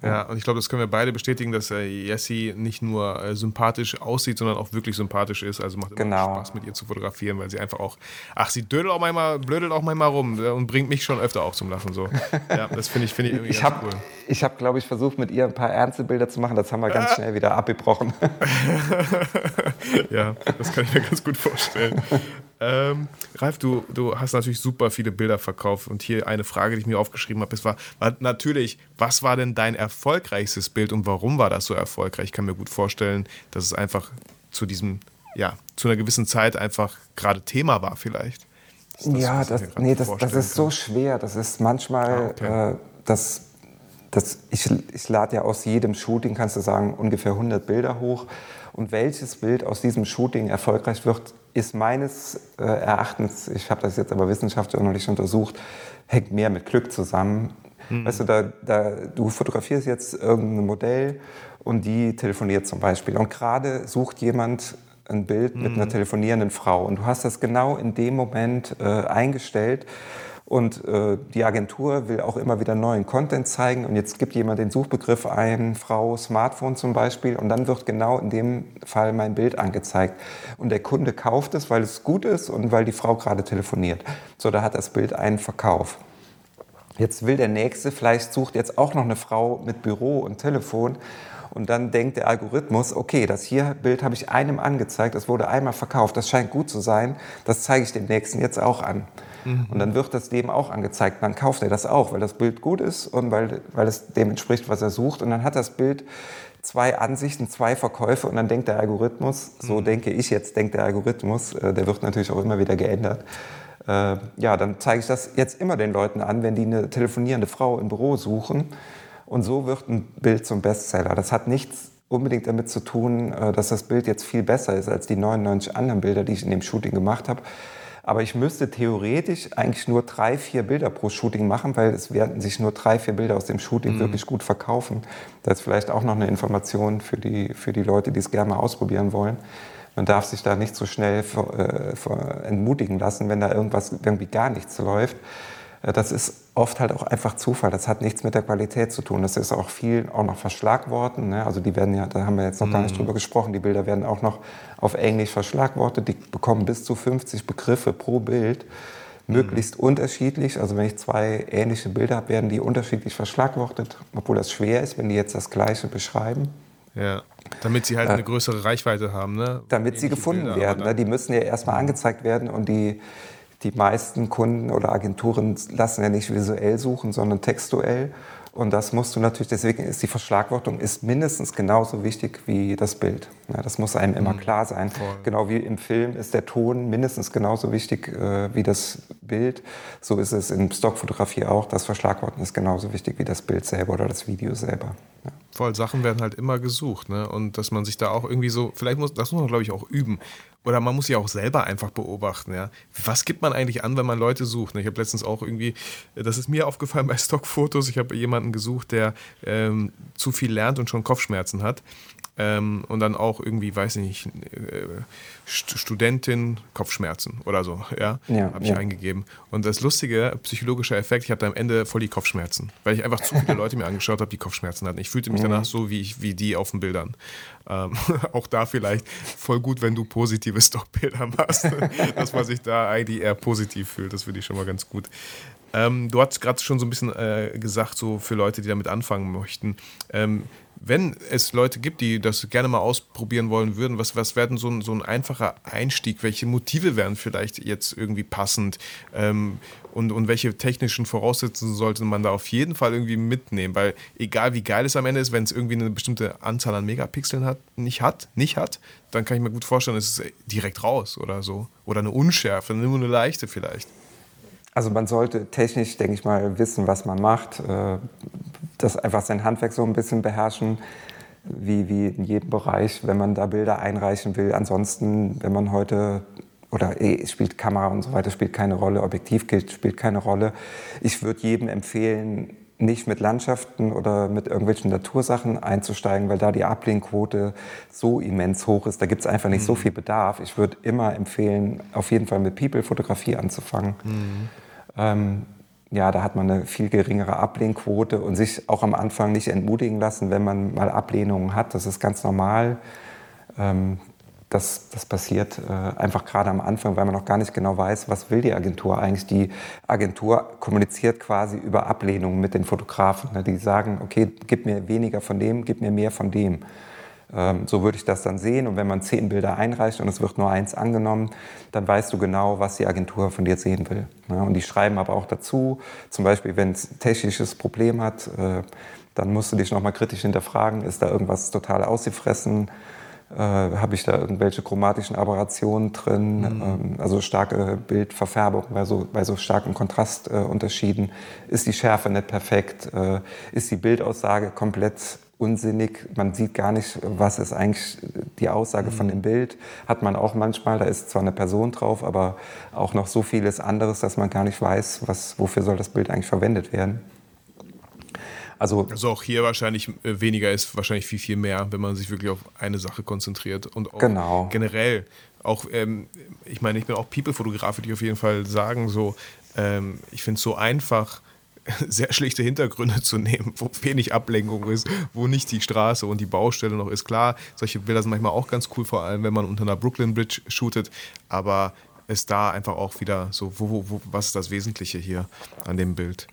Ja, und ich glaube, das können wir beide bestätigen, dass äh, Jessie nicht nur äh, sympathisch aussieht, sondern auch wirklich sympathisch ist. Also macht immer Genau. Spaß mit ihr zu fotografieren, weil sie einfach auch, ach, sie dödelt auch manchmal, blödelt auch manchmal rum äh, und bringt mich schon öfter auch zum Lachen. So. [LAUGHS] Ja, das finde ich, finde ich irgendwie Ich habe, cool. ich hab, glaube ich, versucht, mit ihr ein paar ernste Bilder zu machen. Das haben wir ganz schnell wieder abgebrochen. [LAUGHS] Ja, das kann ich mir ganz gut vorstellen. [LAUGHS] Ähm, Ralf, du, du hast natürlich super viele Bilder verkauft und hier eine Frage, die ich mir aufgeschrieben habe, ist war, war natürlich, was war denn dein erfolgreichstes Bild und warum war das so erfolgreich? Ich kann mir gut vorstellen, dass es einfach zu diesem, ja, zu einer gewissen Zeit einfach gerade Thema war vielleicht. Das, ja, das, nee, das, das ist so schwer. Das ist manchmal, Ah, okay. äh, das, das, ich, ich lade ja aus jedem Shooting, kannst du sagen, ungefähr 100 Bilder hoch. Und welches Bild aus diesem Shooting erfolgreich wird, ist meines äh, Erachtens, ich habe das jetzt aber wissenschaftlich noch nicht untersucht, hängt mehr mit Glück zusammen. Mhm. Weißt du, da, da, du fotografierst jetzt irgendein Modell und die telefoniert zum Beispiel. Und gerade sucht jemand ein Bild mit Mhm. einer telefonierenden Frau. Und du hast das genau in dem Moment äh, eingestellt. Und äh, die Agentur will auch immer wieder neuen Content zeigen. Und jetzt gibt jemand den Suchbegriff ein, Frau Smartphone zum Beispiel. Und dann wird genau in dem Fall mein Bild angezeigt. Und der Kunde kauft es, weil es gut ist und weil die Frau gerade telefoniert. So, da hat das Bild einen Verkauf. Jetzt will der Nächste, vielleicht sucht jetzt auch noch eine Frau mit Büro und Telefon. Und dann denkt der Algorithmus, okay, das hier Bild habe ich einem angezeigt, das wurde einmal verkauft, das scheint gut zu sein, das zeige ich dem Nächsten jetzt auch an. Und dann wird das dem auch angezeigt. Dann kauft er das auch, weil das Bild gut ist und weil, weil es dem entspricht, was er sucht. Und dann hat das Bild zwei Ansichten, zwei Verkäufe und dann denkt der Algorithmus, so denke ich jetzt, denkt der Algorithmus, äh, der wird natürlich auch immer wieder geändert. Äh, ja, dann zeige ich das jetzt immer den Leuten an, wenn die eine telefonierende Frau im Büro suchen. Und so wird ein Bild zum Bestseller. Das hat nichts unbedingt damit zu tun, äh, dass das Bild jetzt viel besser ist als die 99 anderen Bilder, die ich in dem Shooting gemacht habe. Aber ich müsste theoretisch eigentlich nur drei, vier Bilder pro Shooting machen, weil es werden sich nur drei, vier Bilder aus dem Shooting wirklich gut verkaufen. Das ist vielleicht auch noch eine Information für die, für die Leute, die es gerne mal ausprobieren wollen. Man darf sich da nicht so schnell äh, entmutigen lassen, wenn da irgendwas irgendwie gar nichts läuft. Äh, Das ist oft halt auch einfach Zufall. Das hat nichts mit der Qualität zu tun. Das ist auch viel auch noch Verschlagworten. Ne? Also die werden ja, da haben wir jetzt noch gar nicht drüber gesprochen, die Bilder werden auch noch auf Englisch verschlagwortet. Die bekommen bis zu 50 Begriffe pro Bild. Möglichst unterschiedlich. Also wenn ich zwei ähnliche Bilder habe, werden die unterschiedlich verschlagwortet. Obwohl das schwer ist, wenn die jetzt das Gleiche beschreiben. Ja, damit sie halt eine größere Reichweite haben, ne? damit sie Ähnliche gefunden Bilder, werden. Ne? Die müssen ja erstmal angezeigt werden und die, die meisten Kunden oder Agenturen lassen ja nicht visuell suchen, sondern textuell. Und das musst du natürlich, deswegen ist die Verschlagwortung ist mindestens genauso wichtig wie das Bild. Ja, das muss einem immer klar sein. Genau wie im Film ist der Ton mindestens genauso wichtig äh, wie das Bild. So ist es in Stockfotografie auch. Das Verschlagworten ist genauso wichtig wie das Bild selber oder das Video selber. Ja. Voll, Sachen werden halt immer gesucht, ne? Und dass man sich da auch irgendwie so, vielleicht muss, das muss man, glaube ich, auch üben. Oder man muss ja auch selber einfach beobachten, ja. Was gibt man eigentlich an, wenn man Leute sucht? Ne? Ich habe letztens auch irgendwie, das ist mir aufgefallen bei Stockfotos, ich habe jemanden gesucht, der ähm, zu viel lernt und schon Kopfschmerzen hat. Ähm, und dann auch irgendwie, weiß ich nicht, äh, St Studentin, Kopfschmerzen oder so, ja, Ja, habe ich ja. eingegeben. Und das lustige, psychologische Effekt, ich hatte am Ende voll die Kopfschmerzen, weil ich einfach zu viele Leute mir angeschaut habe, die Kopfschmerzen hatten. Ich fühlte mich danach so, wie, ich, wie die auf den Bildern. Ähm, [LAUGHS] auch da vielleicht voll gut, wenn du positive [LAUGHS] Stockbilder machst, [LAUGHS] dass man sich da eigentlich eher positiv fühlt. Das finde ich schon mal ganz gut. Ähm, du hast gerade schon so ein bisschen äh, gesagt, so für Leute, die damit anfangen möchten. Ähm, wenn es Leute gibt, die das gerne mal ausprobieren wollen würden, was, was wäre denn so ein, so ein einfacher Einstieg? Welche Motive wären vielleicht jetzt irgendwie passend? Ähm, und, und welche technischen Voraussetzungen sollte man da auf jeden Fall irgendwie mitnehmen? Weil egal wie geil es am Ende ist, wenn es irgendwie eine bestimmte Anzahl an Megapixeln hat, nicht hat, nicht hat, dann kann ich mir gut vorstellen, es ist direkt raus oder so. Oder eine Unschärfe, nur eine leichte vielleicht. Also man sollte technisch, denke ich mal, wissen, was man macht. äh, Das einfach sein Handwerk so ein bisschen beherrschen, wie, wie in jedem Bereich, wenn man da Bilder einreichen will. Ansonsten, wenn man heute oder eh, es spielt Kamera und so weiter, spielt keine Rolle, Objektiv spielt keine Rolle. Ich würde jedem empfehlen, nicht mit Landschaften oder mit irgendwelchen Natursachen einzusteigen, weil da die Ablehnquote so immens hoch ist. Da gibt es einfach nicht so viel Bedarf. Ich würde immer empfehlen, auf jeden Fall mit People-Fotografie anzufangen. Ähm, ja, da hat man eine viel geringere Ablehnquote und sich auch am Anfang nicht entmutigen lassen, wenn man mal Ablehnungen hat. Das ist ganz normal. Ähm, das, das passiert äh, einfach gerade am Anfang, weil man noch gar nicht genau weiß, was will die Agentur eigentlich. Die Agentur kommuniziert quasi über Ablehnungen mit den Fotografen. Ne? Die sagen, okay, gib mir weniger von dem, gib mir mehr von dem. Ähm, so würde ich das dann sehen. Und wenn man zehn Bilder einreicht und es wird nur eins angenommen, dann weißt du genau, was die Agentur von dir sehen will. Und die schreiben aber auch dazu, zum Beispiel, wenn es ein technisches Problem hat, äh, dann musst du dich nochmal kritisch hinterfragen, ist da irgendwas total ausgefressen? Äh, habe ich da irgendwelche chromatischen Aberrationen drin, mhm. ähm, also starke Bildverfärbung bei so, bei so starken Kontrastunterschieden. Ist die Schärfe nicht perfekt? Äh, ist die Bildaussage komplett unsinnig? Man sieht gar nicht, was ist eigentlich die Aussage mhm. von dem Bild. Hat man auch manchmal, da ist zwar eine Person drauf, aber auch noch so vieles anderes, dass man gar nicht weiß, was, wofür soll das Bild eigentlich verwendet werden. Also, also auch hier wahrscheinlich äh, weniger ist wahrscheinlich viel, viel mehr, wenn man sich wirklich auf eine Sache konzentriert. Und auch genau. generell, auch, ähm, ich meine, ich bin auch People-Fotograf, würde ich auf jeden Fall sagen, so, ähm, ich finde es so einfach, sehr schlichte Hintergründe zu nehmen, wo wenig Ablenkung ist, wo nicht die Straße und die Baustelle noch ist. Klar, solche Bilder sind manchmal auch ganz cool, vor allem wenn man unter einer Brooklyn Bridge shootet, aber ist da einfach auch wieder so, wo, wo, wo, was ist das Wesentliche hier an dem Bild?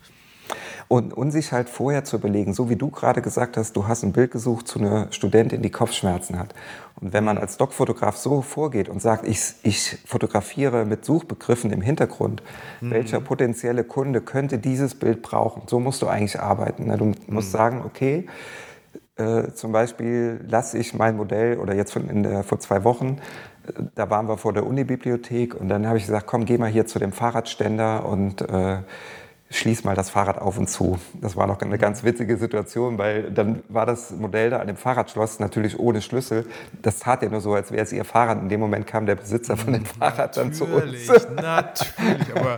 Und, und sich halt vorher zu überlegen, so wie du gerade gesagt hast, du hast ein Bild gesucht zu einer Studentin, die Kopfschmerzen hat. Und wenn man als Doc-Fotograf so vorgeht und sagt, ich, ich fotografiere mit Suchbegriffen im Hintergrund, mhm. welcher potenzielle Kunde könnte dieses Bild brauchen, so musst du eigentlich arbeiten. Ne? Du musst mhm. sagen, okay, äh, zum Beispiel lasse ich mein Modell, oder jetzt von der, vor zwei Wochen, äh, da waren wir vor der Unibibliothek und dann habe ich gesagt, komm, geh mal hier zu dem Fahrradständer und äh, schließ mal das Fahrrad auf und zu. Das war noch eine ganz witzige Situation, weil dann war das Modell da an dem Fahrradschloss natürlich ohne Schlüssel. Das tat ja nur so, als wäre es ihr Fahrrad. In dem Moment kam der Besitzer von dem Fahrrad dann zu uns. Natürlich, aber,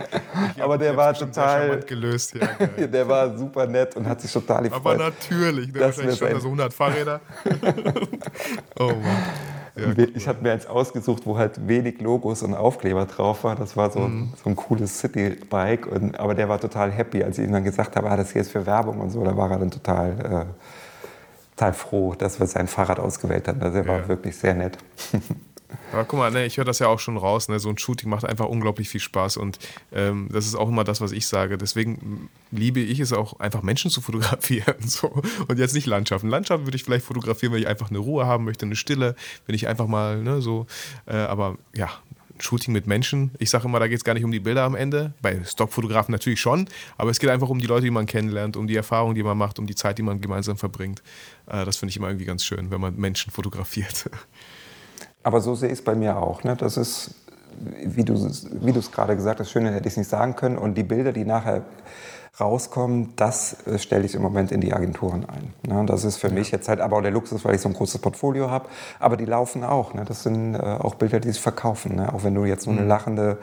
[LAUGHS] aber der war total gelöst. Ja, [LAUGHS] der war super nett und hat sich total gefreut. Aber natürlich, der wahrscheinlich schon so 100 Fahrräder. [LAUGHS] oh Mann. Ja, cool. Ich habe mir eins ausgesucht, wo halt wenig Logos und Aufkleber drauf war. Das war so, mhm. so ein cooles City-Bike. Aber der war total happy, als ich ihm dann gesagt habe, ah, das hier ist für Werbung und so. Da war er dann total, äh, total froh, dass wir sein Fahrrad ausgewählt haben. Also er war wirklich sehr nett. [LAUGHS] Aber guck mal, ne, ich höre das ja auch schon raus. Ne, so ein Shooting macht einfach unglaublich viel Spaß und ähm, das ist auch immer das, was ich sage. Deswegen liebe ich es auch, einfach Menschen zu [LAUGHS] fotografieren. So. Und jetzt nicht Landschaften. Landschaften würde ich vielleicht fotografieren, wenn ich einfach eine Ruhe haben möchte, eine Stille, wenn ich einfach mal ne, so. Äh, aber ja, Shooting mit Menschen. Ich sage immer, da geht es gar nicht um die Bilder am Ende. Bei Stockfotografen natürlich schon, aber es geht einfach um die Leute, die man kennenlernt, um die Erfahrung, die man macht, um die Zeit, die man gemeinsam verbringt. Äh, das finde ich immer irgendwie ganz schön, wenn man Menschen fotografiert. [LAUGHS] Aber so sehe ich es bei mir auch. Ne? Das ist, wie du wie es gerade gesagt hast, schöner hätte ich es nicht sagen können. Und die Bilder, die nachher rauskommen, das äh, stelle ich im Moment in die Agenturen ein. Ne? Das ist für mich jetzt halt aber auch der Luxus, weil ich so ein großes Portfolio habe. Aber die laufen auch. Ne? Das sind äh, auch Bilder, die sich verkaufen. Ne? Auch wenn du jetzt nur eine mhm. lachende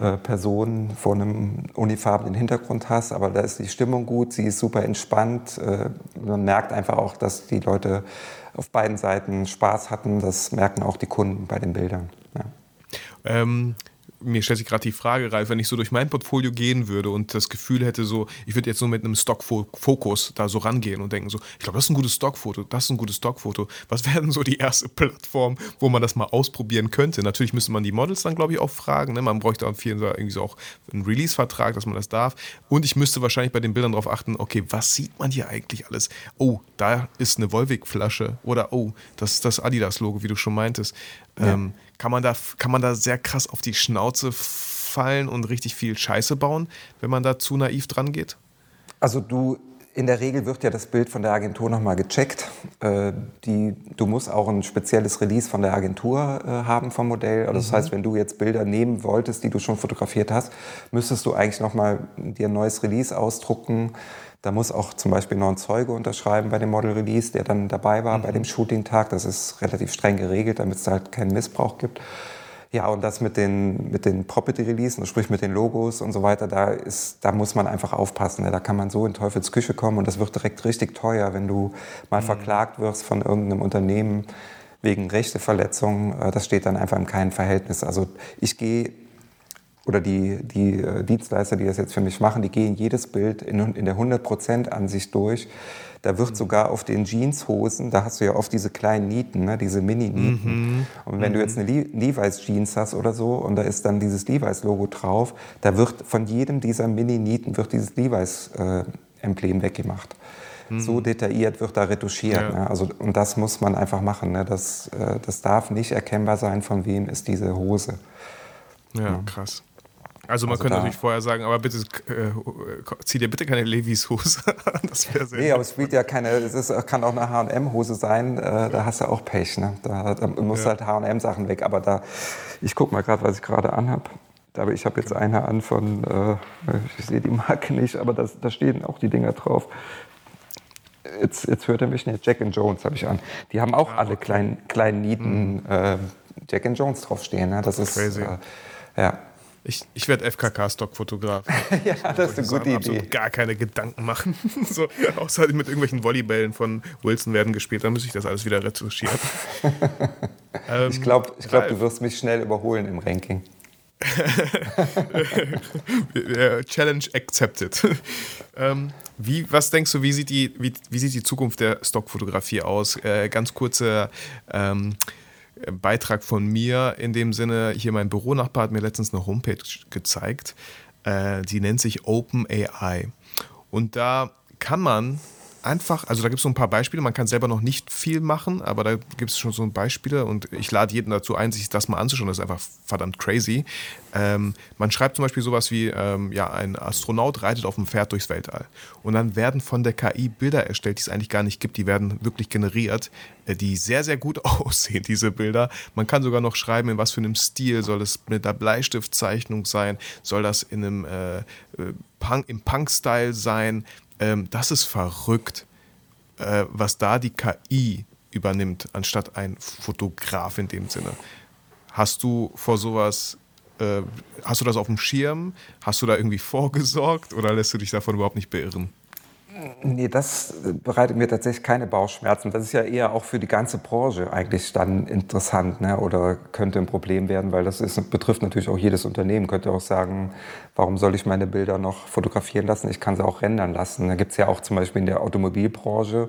äh, Person vor einem unifarbenen Hintergrund hast, aber da ist die Stimmung gut, sie ist super entspannt. Äh, man merkt einfach auch, dass die Leute auf beiden Seiten Spaß hatten. Das merken auch die Kunden bei den Bildern. Ja. Ähm, mir stellt sich gerade die Frage, Ralf, wenn ich so durch mein Portfolio gehen würde und das Gefühl hätte, so, ich würde jetzt nur mit einem Stockfokus da so rangehen und denken, so, ich glaube, das ist ein gutes Stockfoto, das ist ein gutes Stockfoto. Was wäre denn so die erste [LAUGHS] Plattform, wo man das mal ausprobieren könnte? Natürlich müsste man die Models dann, glaube ich, auch fragen. Ne? Man bräuchte auf jeden Fall irgendwie so auch einen Release-Vertrag, dass man das darf. Und ich müsste wahrscheinlich bei den Bildern darauf achten, okay, was sieht man hier eigentlich alles? Oh, da ist eine Volvic-Flasche oder oh, das ist das Adidas-Logo, wie du schon meintest. Ja. Ähm, kann, man da, kann man da sehr krass auf die Schnauze fallen und richtig viel Scheiße bauen, wenn man da zu naiv dran geht? Also du, in der Regel wird ja das Bild von der Agentur nochmal gecheckt. Äh, die, du musst auch ein spezielles Release von der Agentur äh, haben vom Modell. Also das mhm. heißt, wenn du jetzt Bilder nehmen wolltest, die du schon fotografiert hast, müsstest du eigentlich nochmal dir ein neues Release ausdrucken. Da muss auch zum Beispiel noch ein Zeuge unterschreiben bei dem Model Release, der dann dabei war mhm. bei dem Shooting-Tag. Das ist relativ streng geregelt, damit es halt keinen Missbrauch gibt. Ja, und das mit den, mit den Property-Releasen, sprich mit den Logos und so weiter, da, ist, da muss man einfach aufpassen. Ne? Da kann man so in Teufels Küche kommen und das wird direkt richtig teuer, wenn du mal mhm. verklagt wirst von irgendeinem Unternehmen wegen Rechteverletzung. Äh, das steht dann einfach in keinem Verhältnis. Also ich gehe oder die, die äh, Dienstleister, die das jetzt für mich machen, die gehen jedes Bild in, in der 100% Ansicht durch. Da wird mhm. sogar auf den Jeanshosen, da hast du ja oft diese kleinen Nieten, ne, diese Mini-Nieten. Mhm. Und wenn mhm. du jetzt eine Levi's Jeans hast oder so und da ist dann dieses Levi's-Logo drauf, da wird von jedem dieser Mini-Nieten wird dieses Levi's-Emblem äh, weggemacht. Mhm. So detailliert wird da retuschiert. Ja. Ne? Also, und das muss man einfach machen. Ne? Das, äh, das darf nicht erkennbar sein, von wem ist diese Hose. Ja, ja. krass. Also man also könnte natürlich vorher sagen, aber bitte äh, zieh dir bitte keine Levis Hose an. Das wäre sehr Nee, aber es spielt ja keine, es ist, kann auch eine H&M Hose sein, äh, da hast du auch Pech. Ne? Da, da musst ja. halt H&M Sachen weg. Aber da, ich guck mal gerade, was ich gerade anhab. Aber ich habe jetzt eine an von, äh, ich sehe die Marke nicht, aber das, da stehen auch die Dinger drauf. Jetzt, jetzt hört er mich nicht. Jack and Jones habe ich an. Die haben auch ah, alle okay. kleinen, kleinen Nieten mhm. äh, Jack and Jones draufstehen. Ne? Das ist Crazy. Äh, ja. Ich, ich werde FKK-Stockfotograf. [LAUGHS] ja, das ist eine gute Idee. So gar keine Gedanken machen. [LAUGHS] so, außer mit irgendwelchen Volleybällen von Wilson werden gespielt, dann muss ich das alles wieder retuschieren. [LAUGHS] ähm, ich glaube, ich glaub, du wirst mich schnell überholen im Ranking. Challenge accepted. ähm, wie, was denkst du, wie sieht die, wie, wie sieht die Zukunft der Stockfotografie aus? Äh, ganz kurze ähm, Beitrag von mir in dem Sinne. Hier mein Büronachbar hat mir letztens eine Homepage gezeigt. Äh, die nennt sich OpenAI. Und da kann man einfach, also da gibt es so ein paar Beispiele, man kann selber noch nicht viel machen, aber da gibt es schon so Beispiele und ich lade jeden dazu ein, sich das mal anzuschauen, das ist einfach verdammt crazy. Ähm, man schreibt zum Beispiel sowas wie, ähm, ja, ein Astronaut reitet auf dem Pferd durchs Weltall und dann werden von der KI Bilder erstellt, die es eigentlich gar nicht gibt, die werden wirklich generiert, äh, die sehr, sehr gut [LAUGHS] aussehen, diese Bilder. Man kann sogar noch schreiben, in was für einem Stil, soll das mit der Bleistiftzeichnung sein, soll das in einem äh, äh Punk, im Punk-Style sein, ähm, das ist verrückt, äh, was da die KI übernimmt, anstatt ein Fotograf in dem Sinne. Hast du vor sowas, äh, hast du das auf dem Schirm? Hast du da irgendwie [LAUGHS] vorgesorgt oder lässt du dich davon überhaupt nicht beirren? Nee, das bereitet mir tatsächlich keine Bauchschmerzen. Das ist ja eher auch für die ganze Branche eigentlich dann interessant ne? oder könnte ein Problem werden, weil das ist, betrifft natürlich auch jedes Unternehmen. Könnte auch sagen, warum soll ich meine Bilder noch fotografieren lassen? Ich kann sie auch rendern lassen. Da gibt es ja auch zum Beispiel in der Automobilbranche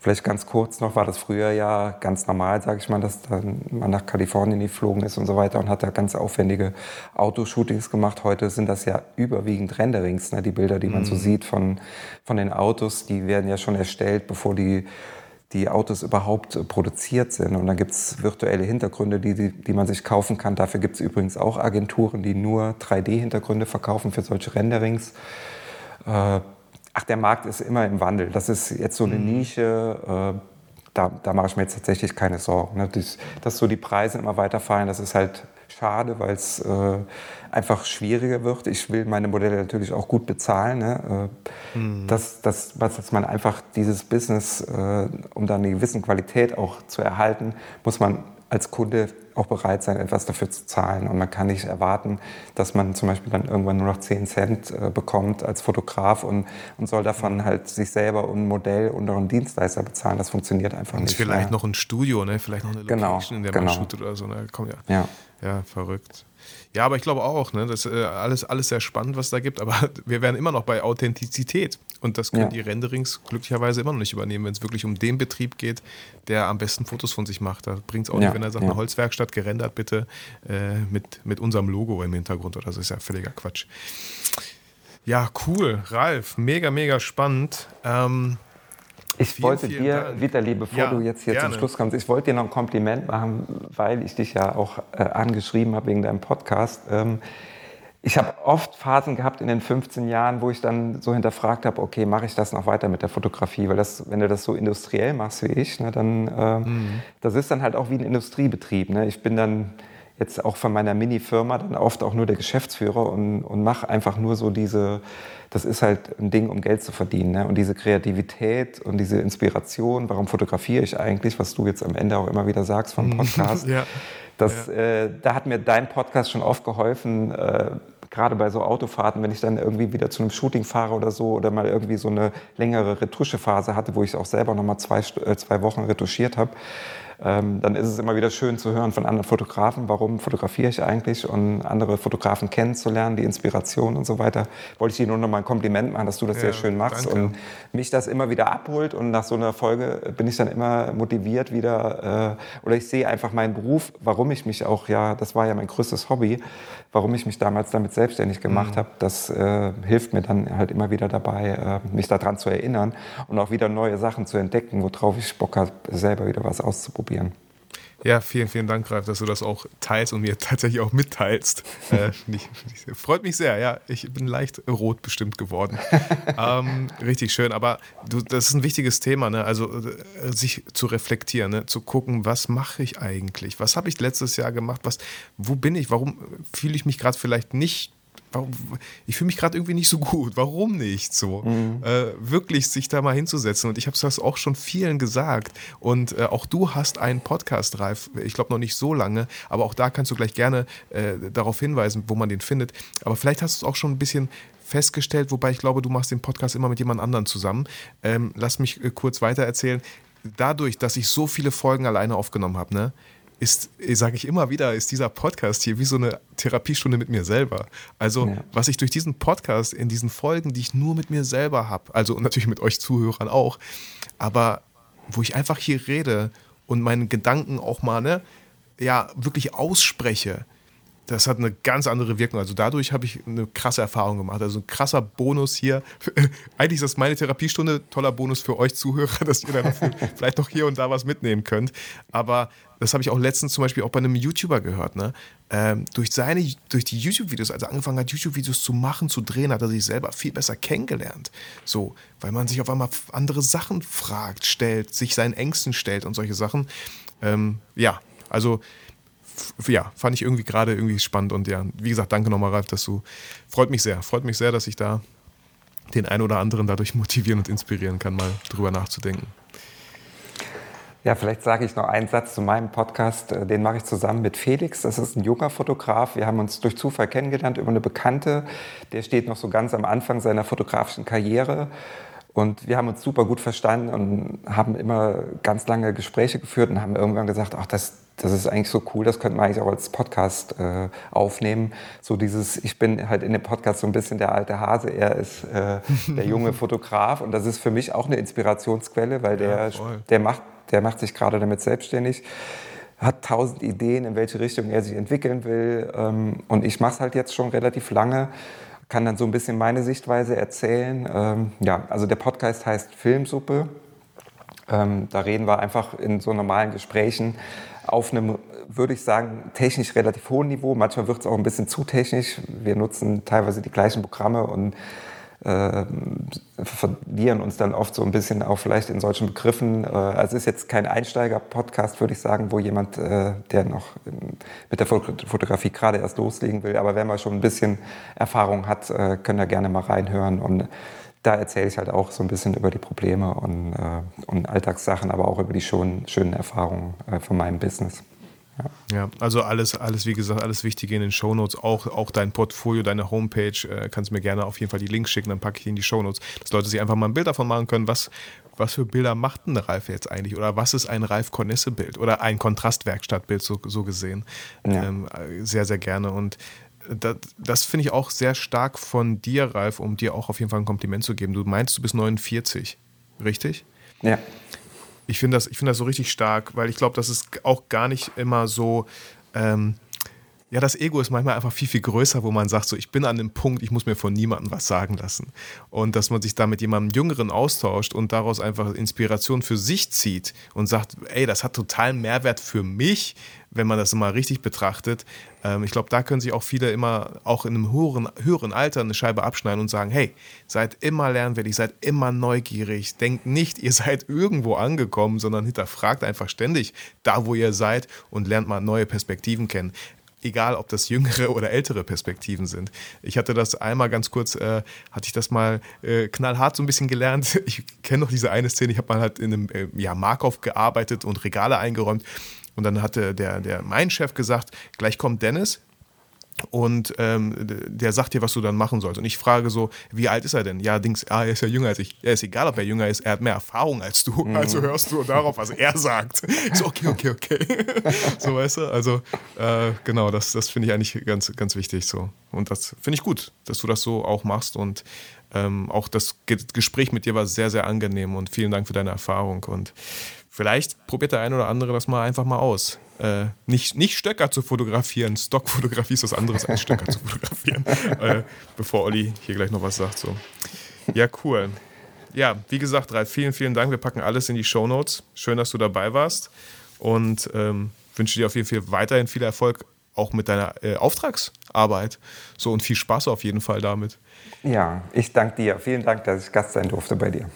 Vielleicht ganz kurz noch, war das früher ja ganz normal, sage ich mal, dass dann man nach Kalifornien geflogen ist und so weiter und hat da ganz aufwendige Autoshootings gemacht. Heute sind das ja überwiegend Renderings, ne? die Bilder, die man so mhm. sieht von, von den Autos, die werden ja schon erstellt, bevor die die Autos überhaupt produziert sind. Und dann gibt es virtuelle Hintergründe, die, die, die, man sich kaufen kann. Dafür gibt es übrigens auch Agenturen, die nur 3D-Hintergründe verkaufen für solche Renderings. Äh, ach, der Markt ist immer im Wandel. Das ist jetzt so eine mhm. Nische. Äh, da, da mache ich mir jetzt tatsächlich keine Sorgen. Ne? Das, dass so die Preise immer weiterfallen, das ist halt schade, weil es äh, einfach schwieriger wird. Ich will meine Modelle natürlich auch gut bezahlen. Ne? Äh, mhm. dass, dass, dass man einfach dieses Business, äh, um dann eine gewisse Qualität auch zu erhalten, muss man als Kunde auch bereit sein, etwas dafür zu zahlen. Und man kann nicht erwarten, dass man zum Beispiel dann irgendwann nur noch 10 Cent äh, bekommt als Fotograf und, und soll davon halt sich selber und ein Modell und einen Dienstleister bezahlen. Das funktioniert einfach und nicht. Vielleicht mehr. noch ein Studio, ne? vielleicht noch eine genau, Location, genau, in der genau. man shootet oder so. Ne? Komm, ja. ja. Ja, verrückt. Ja, aber ich glaube auch, ne, das ist äh, alles, alles sehr spannend, was da gibt, aber [LAUGHS] wir wären immer noch bei Authentizität. Und das können ja. die Renderings glücklicherweise immer noch nicht übernehmen, wenn es wirklich um den Betrieb geht, der am besten Fotos von sich macht. Da bringt es auch ja. nicht, wenn er sagt, eine Holzwerkstatt gerendert bitte äh, mit, mit unserem Logo im Hintergrund oder so. Das ist ja völliger Quatsch. Ja, cool. Ralf, mega, mega spannend. Ähm, ich vielen, wollte vielen dir, Dank. Vitali, bevor ja, du jetzt hier gerne. zum Schluss kommst, ich wollte dir noch ein Kompliment machen, weil ich dich ja auch äh, angeschrieben habe wegen deinem Podcast. Ähm, ich habe oft Phasen gehabt in den 15 Jahren, wo ich dann so hinterfragt habe, okay, mache ich das noch weiter mit der Fotografie? Weil das, wenn du das so industriell machst wie ich, ne, dann äh, mhm. das ist dann halt auch wie ein Industriebetrieb. Ne? Ich bin dann jetzt auch von meiner Mini-Firma dann oft auch nur der Geschäftsführer und, und mache einfach nur so diese, das ist halt ein Ding, um Geld zu verdienen. Ne? Und diese Kreativität und diese Inspiration, warum fotografiere ich eigentlich, was du jetzt am Ende auch immer wieder sagst vom Podcast, [LAUGHS] ja. das, ja. Äh, da hat mir dein Podcast schon oft geholfen, äh, gerade bei so Autofahrten, wenn ich dann irgendwie wieder zu einem Shooting fahre oder so oder mal irgendwie so eine längere Retuschephase hatte, wo ich auch selber nochmal zwei, äh, zwei Wochen retuschiert habe, ähm, dann ist es immer wieder schön zu hören von anderen Fotografen, warum fotografiere ich eigentlich und andere Fotografen kennenzulernen, die Inspiration und so weiter. Wollte ich dir nur noch mal ein Kompliment machen, dass du das ja, sehr schön machst danke. und mich das immer wieder abholt und nach so einer Folge bin ich dann immer motiviert wieder äh, oder ich sehe einfach meinen Beruf, warum ich mich auch, ja, das war ja mein größtes Hobby, warum ich mich damals damit selbstständig gemacht mhm. habe, das äh, hilft mir dann halt immer wieder dabei, äh, mich daran zu erinnern und auch wieder neue Sachen zu entdecken, worauf ich Bock habe, selber wieder was auszuprobieren. Ja, vielen, vielen Dank, Ralf, dass du das auch teilst und mir [LAUGHS] tatsächlich auch mitteilst. Äh, [LAUGHS] ich, ich, freut mich sehr, ja. Ich bin leicht rot bestimmt geworden. [LAUGHS] ähm, richtig schön, aber du, das ist ein wichtiges Thema, ne? also äh, sich zu reflektieren, ne? zu gucken, was mache ich eigentlich? Was habe ich letztes Jahr gemacht? Was, wo bin ich? Warum fühle ich mich gerade vielleicht nicht warum, ich fühle mich gerade irgendwie nicht so gut. Warum nicht so? Mhm. Äh, wirklich sich da mal hinzusetzen. Und ich habe das auch schon vielen gesagt. Und äh, auch du hast einen Podcast, Ralf. Ich glaube noch nicht so lange, aber auch da kannst du gleich gerne äh, darauf hinweisen, wo man den findet. Aber vielleicht hast du es auch schon ein bisschen festgestellt, wobei ich glaube, du machst den Podcast immer mit jemand anderem zusammen. Ähm, lass mich äh, kurz weiter erzählen. Dadurch, dass ich so viele Folgen alleine aufgenommen habe, ne, ist, sage ich immer wieder, ist dieser Podcast hier wie so eine Therapiestunde mit mir selber. Also, ja. was ich durch diesen Podcast in diesen Folgen, die ich nur mit mir selber habe, also natürlich mit euch Zuhörern auch, aber wo ich einfach hier rede und meine Gedanken auch mal, ne, ja, wirklich ausspreche, das hat eine ganz andere Wirkung. Also dadurch habe ich eine krasse Erfahrung gemacht. Also ein krasser Bonus hier. [LAUGHS] Eigentlich ist das meine Therapiestunde. Toller Bonus für euch Zuhörer, [LAUGHS] dass ihr dann [LAUGHS] vielleicht noch hier und da was mitnehmen könnt. Aber das habe ich auch letztens zum Beispiel auch bei einem YouTuber gehört. Ne? Ähm, durch, seine, durch die YouTube-Videos, als er angefangen hat, YouTube-Videos zu machen, zu drehen, hat er sich selber viel besser kennengelernt. So, weil man sich auf einmal andere Sachen fragt, stellt, sich seinen Ängsten stellt und solche Sachen. Ähm, ja, also ja, fand ich irgendwie gerade irgendwie spannend und ja, wie gesagt, danke nochmal, Ralf, dass du, freut mich sehr, freut mich sehr, dass ich da den einen oder anderen dadurch motivieren und inspirieren kann, mal drüber nachzudenken. Ja, vielleicht sage ich noch einen Satz zu meinem Podcast. Äh, den mache ich zusammen mit Felix. Das ist ein junger Fotograf. Wir haben uns durch Zufall kennengelernt über eine Bekannte. Der steht noch so ganz am Anfang seiner fotografischen Karriere. Und wir haben uns super gut verstanden und haben immer ganz lange Gespräche geführt und haben irgendwann gesagt, ach, das, das ist eigentlich so cool, das könnte man eigentlich auch als Podcast äh, aufnehmen. So dieses, ich bin halt in dem Podcast so ein bisschen der alte Hase, er ist äh, der junge [LAUGHS] Fotograf und das ist für mich auch eine Inspirationsquelle, weil der, ja, der, macht, der macht sich gerade damit selbstständig hat tausend Ideen, in welche Richtung er sich entwickeln will. Ähm, und ich mache es halt jetzt schon relativ lange, kann dann so ein bisschen meine Sichtweise erzählen. Ähm, ja, also der Podcast heißt Filmsuppe. Ähm, da reden wir einfach in so normalen Gesprächen auf einem, würde ich sagen, technisch relativ hohen Niveau. Manchmal wird es auch ein bisschen zu technisch. Wir nutzen teilweise die gleichen Programme und äh, verlieren uns dann oft so ein bisschen auch vielleicht in solchen Begriffen. Äh, also es ist jetzt kein Einsteiger-Podcast, würde ich sagen, wo jemand, äh, der noch mit der Fotografie gerade erst loslegen will. Aber wenn man schon ein bisschen Erfahrung hat, äh, können da gerne mal reinhören und da erzähle ich halt auch so ein bisschen über die Probleme und, äh, und Alltagssachen, aber auch über die schönen, schönen Erfahrungen äh, von meinem Business. Ja. ja, also alles, alles, wie gesagt, alles Wichtige in den Shownotes, auch, auch dein Portfolio, deine Homepage, äh, kannst mir gerne auf jeden Fall die Links schicken, dann packe ich in die Shownotes, dass Leute sich einfach mal ein Bild davon machen können, was, was für Bilder macht ein Ralf jetzt eigentlich oder was ist ein Ralf Cornisse-Bild oder ein Kontrastwerkstattbild so, so gesehen. Ja. Ähm, sehr, sehr gerne und das, das finde ich auch sehr stark von dir, Ralf, um dir auch auf jeden Fall ein Kompliment zu geben. Du meinst, du bist 49, richtig? Ja. Ich finde das, find das so richtig stark, weil ich glaube, das ist auch gar nicht immer so. Ähm, ja, das Ego ist manchmal einfach viel, viel größer, wo man sagt, so, ich bin an dem Punkt, ich muss mir von niemandem was sagen lassen. Und dass man sich da mit jemandem Jüngeren austauscht und daraus einfach Inspiration für sich zieht und sagt, ey, das hat totalen Mehrwert für mich, wenn man das immer richtig betrachtet. Ähm, ich glaube, da können sich auch viele immer auch in einem höheren, höheren Alter eine Scheibe abschneiden und sagen, hey, seid immer lernwillig, seid immer neugierig, denkt nicht, ihr seid irgendwo angekommen, sondern hinterfragt einfach ständig da, wo ihr seid und lernt mal neue Perspektiven kennen egal ob das jüngere [LAUGHS] oder ältere Perspektiven sind. Ich hatte das einmal ganz kurz, äh, hatte ich das mal äh, knallhart so ein bisschen gelernt. [LAUGHS] Ich kenne noch diese eine Szene, ich habe mal halt in einem äh, ja, Markov gearbeitet und Regale eingeräumt und dann hatte der, der mein Chef gesagt, gleich kommt Dennis und ähm, der sagt dir, was du dann machen sollst. Und ich frage so, wie alt ist er denn? Ja, Dings, ah, er ist ja jünger als ich. Ja, ist egal, ob er jünger ist, er hat mehr Erfahrung als du. Mhm. Also hörst du darauf, was er sagt. [LAUGHS] So, okay, okay, okay. [LAUGHS] so, weißt du, also äh, genau, das, das finde ich eigentlich ganz, ganz wichtig so. Und das finde ich gut, dass du das so auch machst und ähm, auch das Gespräch mit dir war sehr, sehr angenehm und vielen Dank für deine Erfahrung und vielleicht probiert der ein oder andere das mal einfach mal aus äh, nicht, nicht Stöcker zu fotografieren. Stockfotografie ist was anderes als Stöcker zu fotografieren. [LAUGHS] Äh, bevor Olli hier gleich noch was sagt. So. Ja, cool. Ja, wie gesagt, Ralf, vielen, vielen Dank. Wir packen alles in die Show Notes. Schön, dass du dabei warst und ähm, wünsche dir auf jeden Fall weiterhin viel Erfolg auch mit deiner äh, Auftragsarbeit. So und viel Spaß auf jeden Fall damit. Ja, ich danke dir. Vielen Dank, dass ich Gast sein durfte bei dir.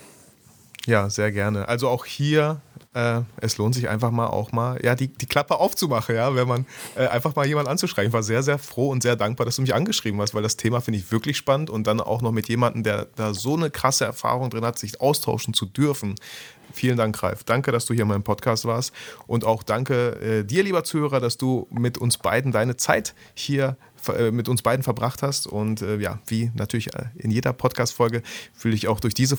Ja, sehr gerne. Also auch hier äh, es lohnt sich einfach mal auch mal, ja, die, die Klappe aufzumachen, ja, wenn man äh, einfach mal jemanden anzuschreiben. Ich war sehr, sehr froh und sehr dankbar, dass du mich angeschrieben hast, weil das Thema finde ich wirklich spannend und dann auch noch mit jemandem, der da so eine krasse Erfahrung drin hat, sich austauschen zu dürfen. Vielen Dank, Ralf. Danke, dass du hier in meinem Podcast warst. Und auch danke äh, dir, lieber Zuhörer, dass du mit uns beiden deine Zeit hier äh, mit uns beiden verbracht hast. Und äh, ja, wie natürlich äh, in jeder Podcast-Folge fühle ich auch durch diese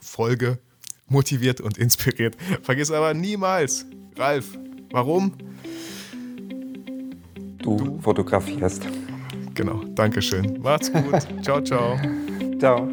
Folge motiviert und inspiriert. Vergiss aber niemals, Ralf, warum? Du, du fotografierst. Genau, Dankeschön. Macht's gut. [LAUGHS] ciao, ciao. Ciao.